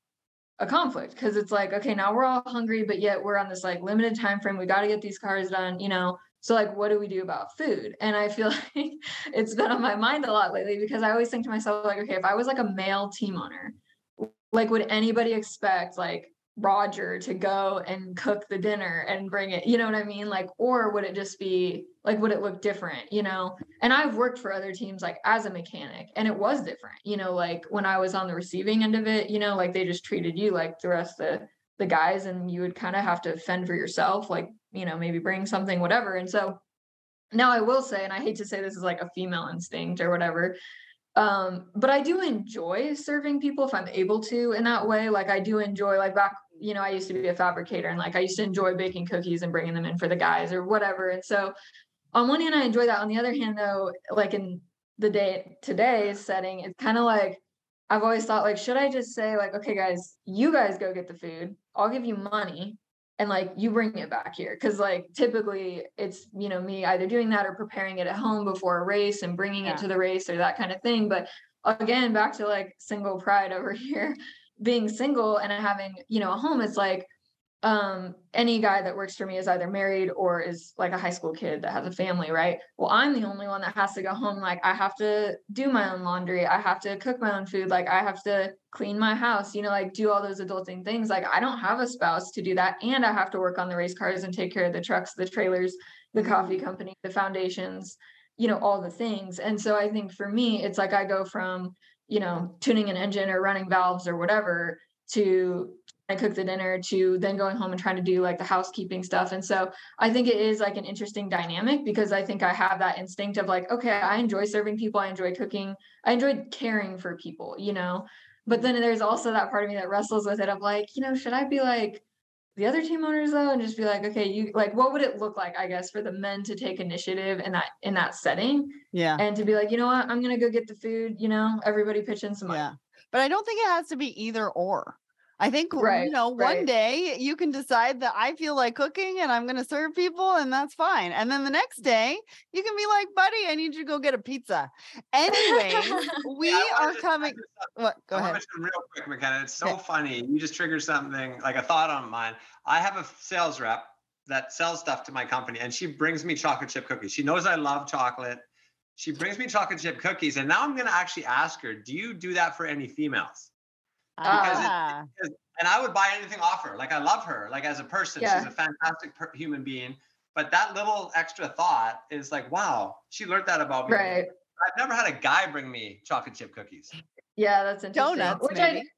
a conflict because it's like, okay, now we're all hungry, but yet we're on this like limited time frame. We gotta get these cars done, you know. So like what do we do about food? And I feel *laughs* like it's been on my mind a lot lately because I always think to myself, like, okay, if I was like a male team owner, like would anybody expect like Roger to go and cook the dinner and bring it, you know what I mean? Like, or would it just be like, would it look different, you know? And I've worked for other teams like as a mechanic and it was different, you know, like when I was on the receiving end of it, you know, like they just treated you like the rest of the, the guys and you would kind of have to fend for yourself, like, you know, maybe bring something, whatever. And so now I will say, and I hate to say this is like a female instinct or whatever, um but i do enjoy serving people if i'm able to in that way like i do enjoy like back you know i used to be a fabricator and like i used to enjoy baking cookies and bringing them in for the guys or whatever. And so on one hand i enjoy that. On the other hand though like in the day today setting it's kind of like i've always thought like should i just say like okay guys you guys go get the food. I'll give you money and like you bring it back here. Because like typically it's you know me either doing that or preparing it at home before a race and bringing Yeah. it to the race or that kind of thing. But again back to like single pride over *laughs* here being single and having you know a home it's like um any guy that works for me is either married or is like a high school kid that has a family right? Well i'm the only one that has to go home. Like i have to do my own laundry. I have to cook my own food. Like i have to clean my house you know like do all those adulting things. Like i don't have a spouse to do that. And i have to work on the race cars and take care of the trucks the trailers the coffee company the foundations you know all the things. And so i think for me it's like i go from you know tuning an engine or running valves or whatever to I cook the dinner to then going home and trying to do like the housekeeping stuff. And so I think it is like an interesting dynamic because I think I have that instinct of like, okay, I enjoy serving people, I enjoy cooking, I enjoy caring for people, you know. But then there's also that part of me that wrestles with it of like, you know, should I be like the other team owners though and just be like, okay, you like what would it look like, I guess, for the men to take initiative in that in that setting Yeah. and to be like, you know what, I'm gonna go get the food, you know, everybody pitch in some money. Yeah. But I don't think it has to be either or. I think Right, you know one day you can decide that I feel like cooking and I'm going to serve people and that's fine. And then the next *laughs* day you can be like, "Buddy, I need you to go get a pizza." Anyway, *laughs* we wanna are just- coming. Uh, what? Go I ahead. real quick, McKenna. It's so Okay. funny. You just triggered something like a thought on mine. I have a sales rep that sells stuff to my company, and she brings me chocolate chip cookies. She knows I love chocolate. She brings me chocolate chip cookies, and now I'm going to actually ask her, "Do you do that for any females?" Because it- Ah, And I would buy anything off her. Like I love her, like as a person, she's a fantastic per- human being. But that little extra thought is like, wow, she learned that about me. right. I've never had a guy bring me chocolate chip cookies. Yeah, that's interesting. Donuts, Which I maybe.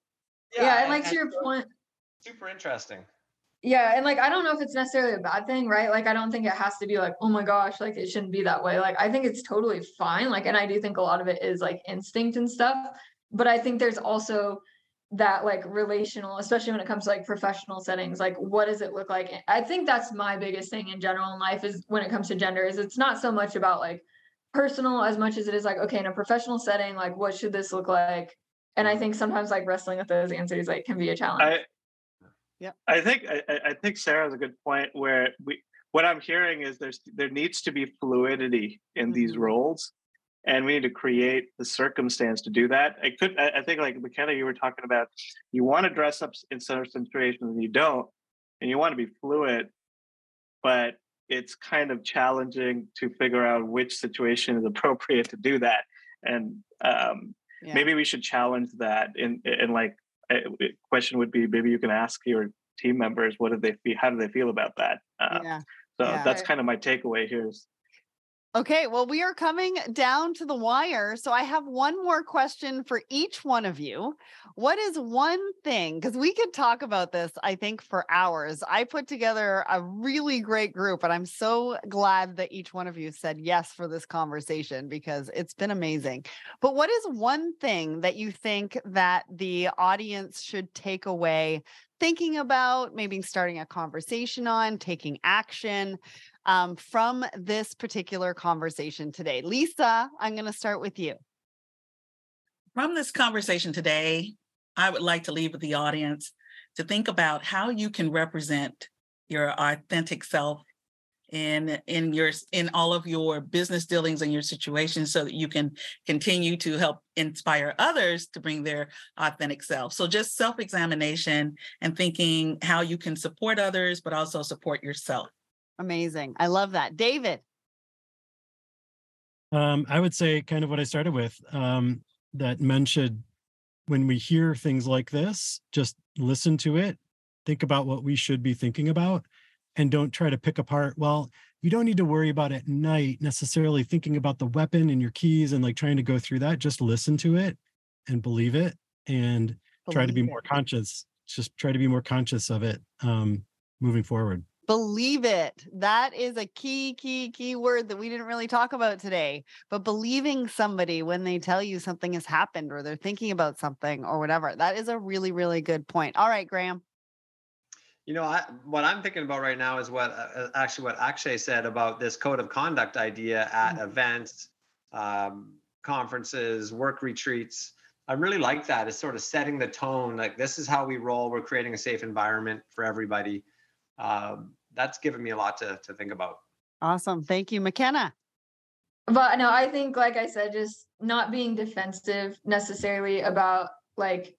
yeah, and like to your so point, super interesting. Yeah, and like I don't know if it's necessarily a bad thing, right? Like I don't think it has to be like, oh my gosh, like it shouldn't be that way. Like I think it's totally fine. Like, and I do think a lot of it is like instinct and stuff. But I think there's also that like relational, especially when it comes to like professional settings, like what does it look like? I think that's my biggest thing in general in life is when it comes to gender, is it's not so much about like personal as much as it is like, okay, in a professional setting, like what should this look like? And I think sometimes like wrestling with those answers like can be a challenge. I, yeah I think I, I- I think sarah's a good point where we what I'm hearing is there's there needs to be fluidity in these Mhm. roles, and we need to create the circumstance to do that. I could I, think like McKenna, you were talking about you want to dress up in certain situations and you don't, and you want to be fluid, but it's kind of challenging to figure out which situation is appropriate to do that. And um, yeah. maybe we should challenge that in in like a question would be maybe you can ask your team members what do they feel how do they feel about that uh, yeah. so yeah. that's kind of my takeaway here is Okay, well, we are coming down to the wire. So I have one more question for each one of you. What is one thing? Because we could talk about this, I think, for hours. I put together a really great group, and I'm so glad that each one of you said yes for this conversation because it's been amazing. But what is one thing that you think that the audience should take away thinking about, maybe starting a conversation on, taking action? Um, from this particular conversation today. Lisa, I'm going to start with you. From this conversation today, I would like to leave with the audience to think about how you can represent your authentic self in in your in all of your business dealings and your situations so that you can continue to help inspire others to bring their authentic self. So just self-examination and thinking how you can support others but also support yourself. Amazing. I love that. David. Um, I would say kind of what I started with, um, that men should, when we hear things like this, just listen to it, think about what we should be thinking about, and don't try to pick apart. Well, you don't need to worry about at night necessarily thinking about the weapon and your keys and like trying to go through that. Just listen to it and believe it and try to be Believe more conscious. Just try to be more conscious of it um, moving forward. Believe it. That is a key, key, key word that we didn't really talk about today. But believing somebody when they tell you something has happened or they're thinking about something or whatever, that is a really, really good point. All right, Graham. You know, I, what I'm thinking about right now is what uh, actually what Akshay said about this code of conduct idea at Mhm. events, um, conferences, work retreats. I really like that. It's sort of setting the tone. Like this is how we roll. We're creating a safe environment for everybody. Um, that's given me a lot to to think about. Awesome. Thank you, McKenna. But no, I think, like I said, just not being defensive necessarily about like,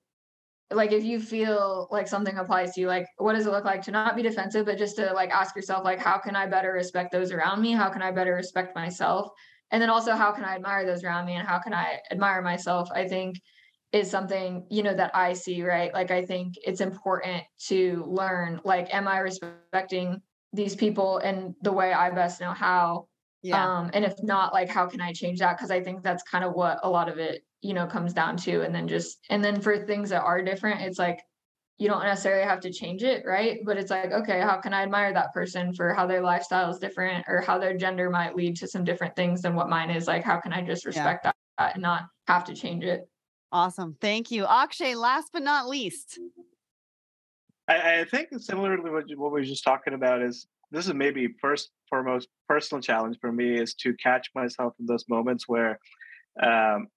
like if you feel like something applies to you, like what does it look like to not be defensive, but just to like ask yourself, like, how can I better respect those around me? How can I better respect myself? And then also, how can I admire those around me? And how can I admire myself? I think is something you know that I see, right? Like I think it's important to learn, like, am I respecting these people in the way I best know how? Yeah. Um, and if not, like, how can I change that? Because I think that's kind of what a lot of it, you know, comes down to. And then just, and then for things that are different, it's like, you don't necessarily have to change it, right? But it's like, okay, how can I admire that person for how their lifestyle is different or how their gender might lead to some different things than what mine is? Like, how can I just respect that and not have to change it? Awesome. Thank you. Akshay, last but not least. I, I think similarly what, what we were just talking about is this is maybe first foremost personal challenge for me is to catch myself in those moments where um,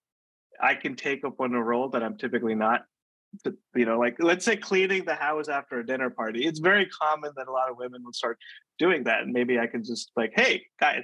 I can take up on a role that I'm typically not you know, like let's say cleaning the house after a dinner party. It's very common that a lot of women will start doing that. And maybe I can just like, hey, guys,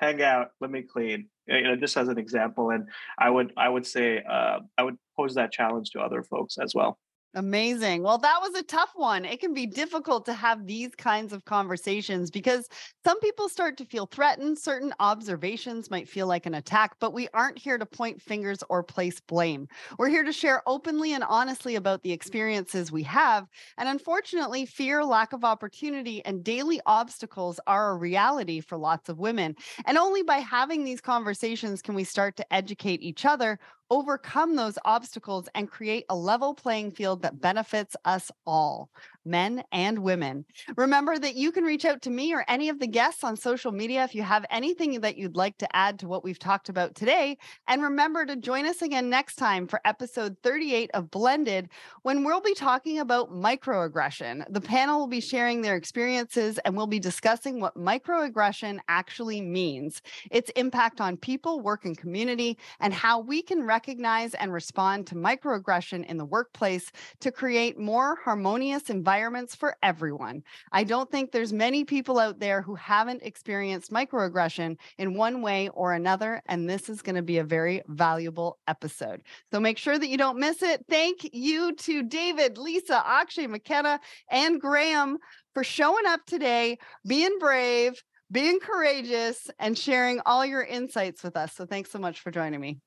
hang out, let me clean. You know, just as an example. And I would I would say uh, I would pose that challenge to other folks as well. Amazing. Well, that was a tough one. It can be difficult to have these kinds of conversations because some people start to feel threatened. Certain observations might feel like an attack, but we aren't here to point fingers or place blame. We're here to share openly and honestly about the experiences we have. And unfortunately, fear, lack of opportunity, and daily obstacles are a reality for lots of women. And only by having these conversations can we start to educate each other overcome those obstacles and create a level playing field that benefits us all men and women. Remember that you can reach out to me or any of the guests on social media if you have anything that you'd like to add to what we've talked about today. And remember to join us again next time for episode 38 of Blended, when we'll be talking about microaggression. The panel will be sharing their experiences and we'll be discussing what microaggression actually means, its impact on people, work, and community, and how we can recognize and respond to microaggression in the workplace to create more harmonious environments environments for everyone. I don't think there's many people out there who haven't experienced microaggression in one way or another, and this is going to be a very valuable episode. So make sure that you don't miss it. Thank you to David, Lisa, Akshay, McKenna, and Graham for showing up today, being brave, being courageous, and sharing all your insights with us. So thanks so much for joining me.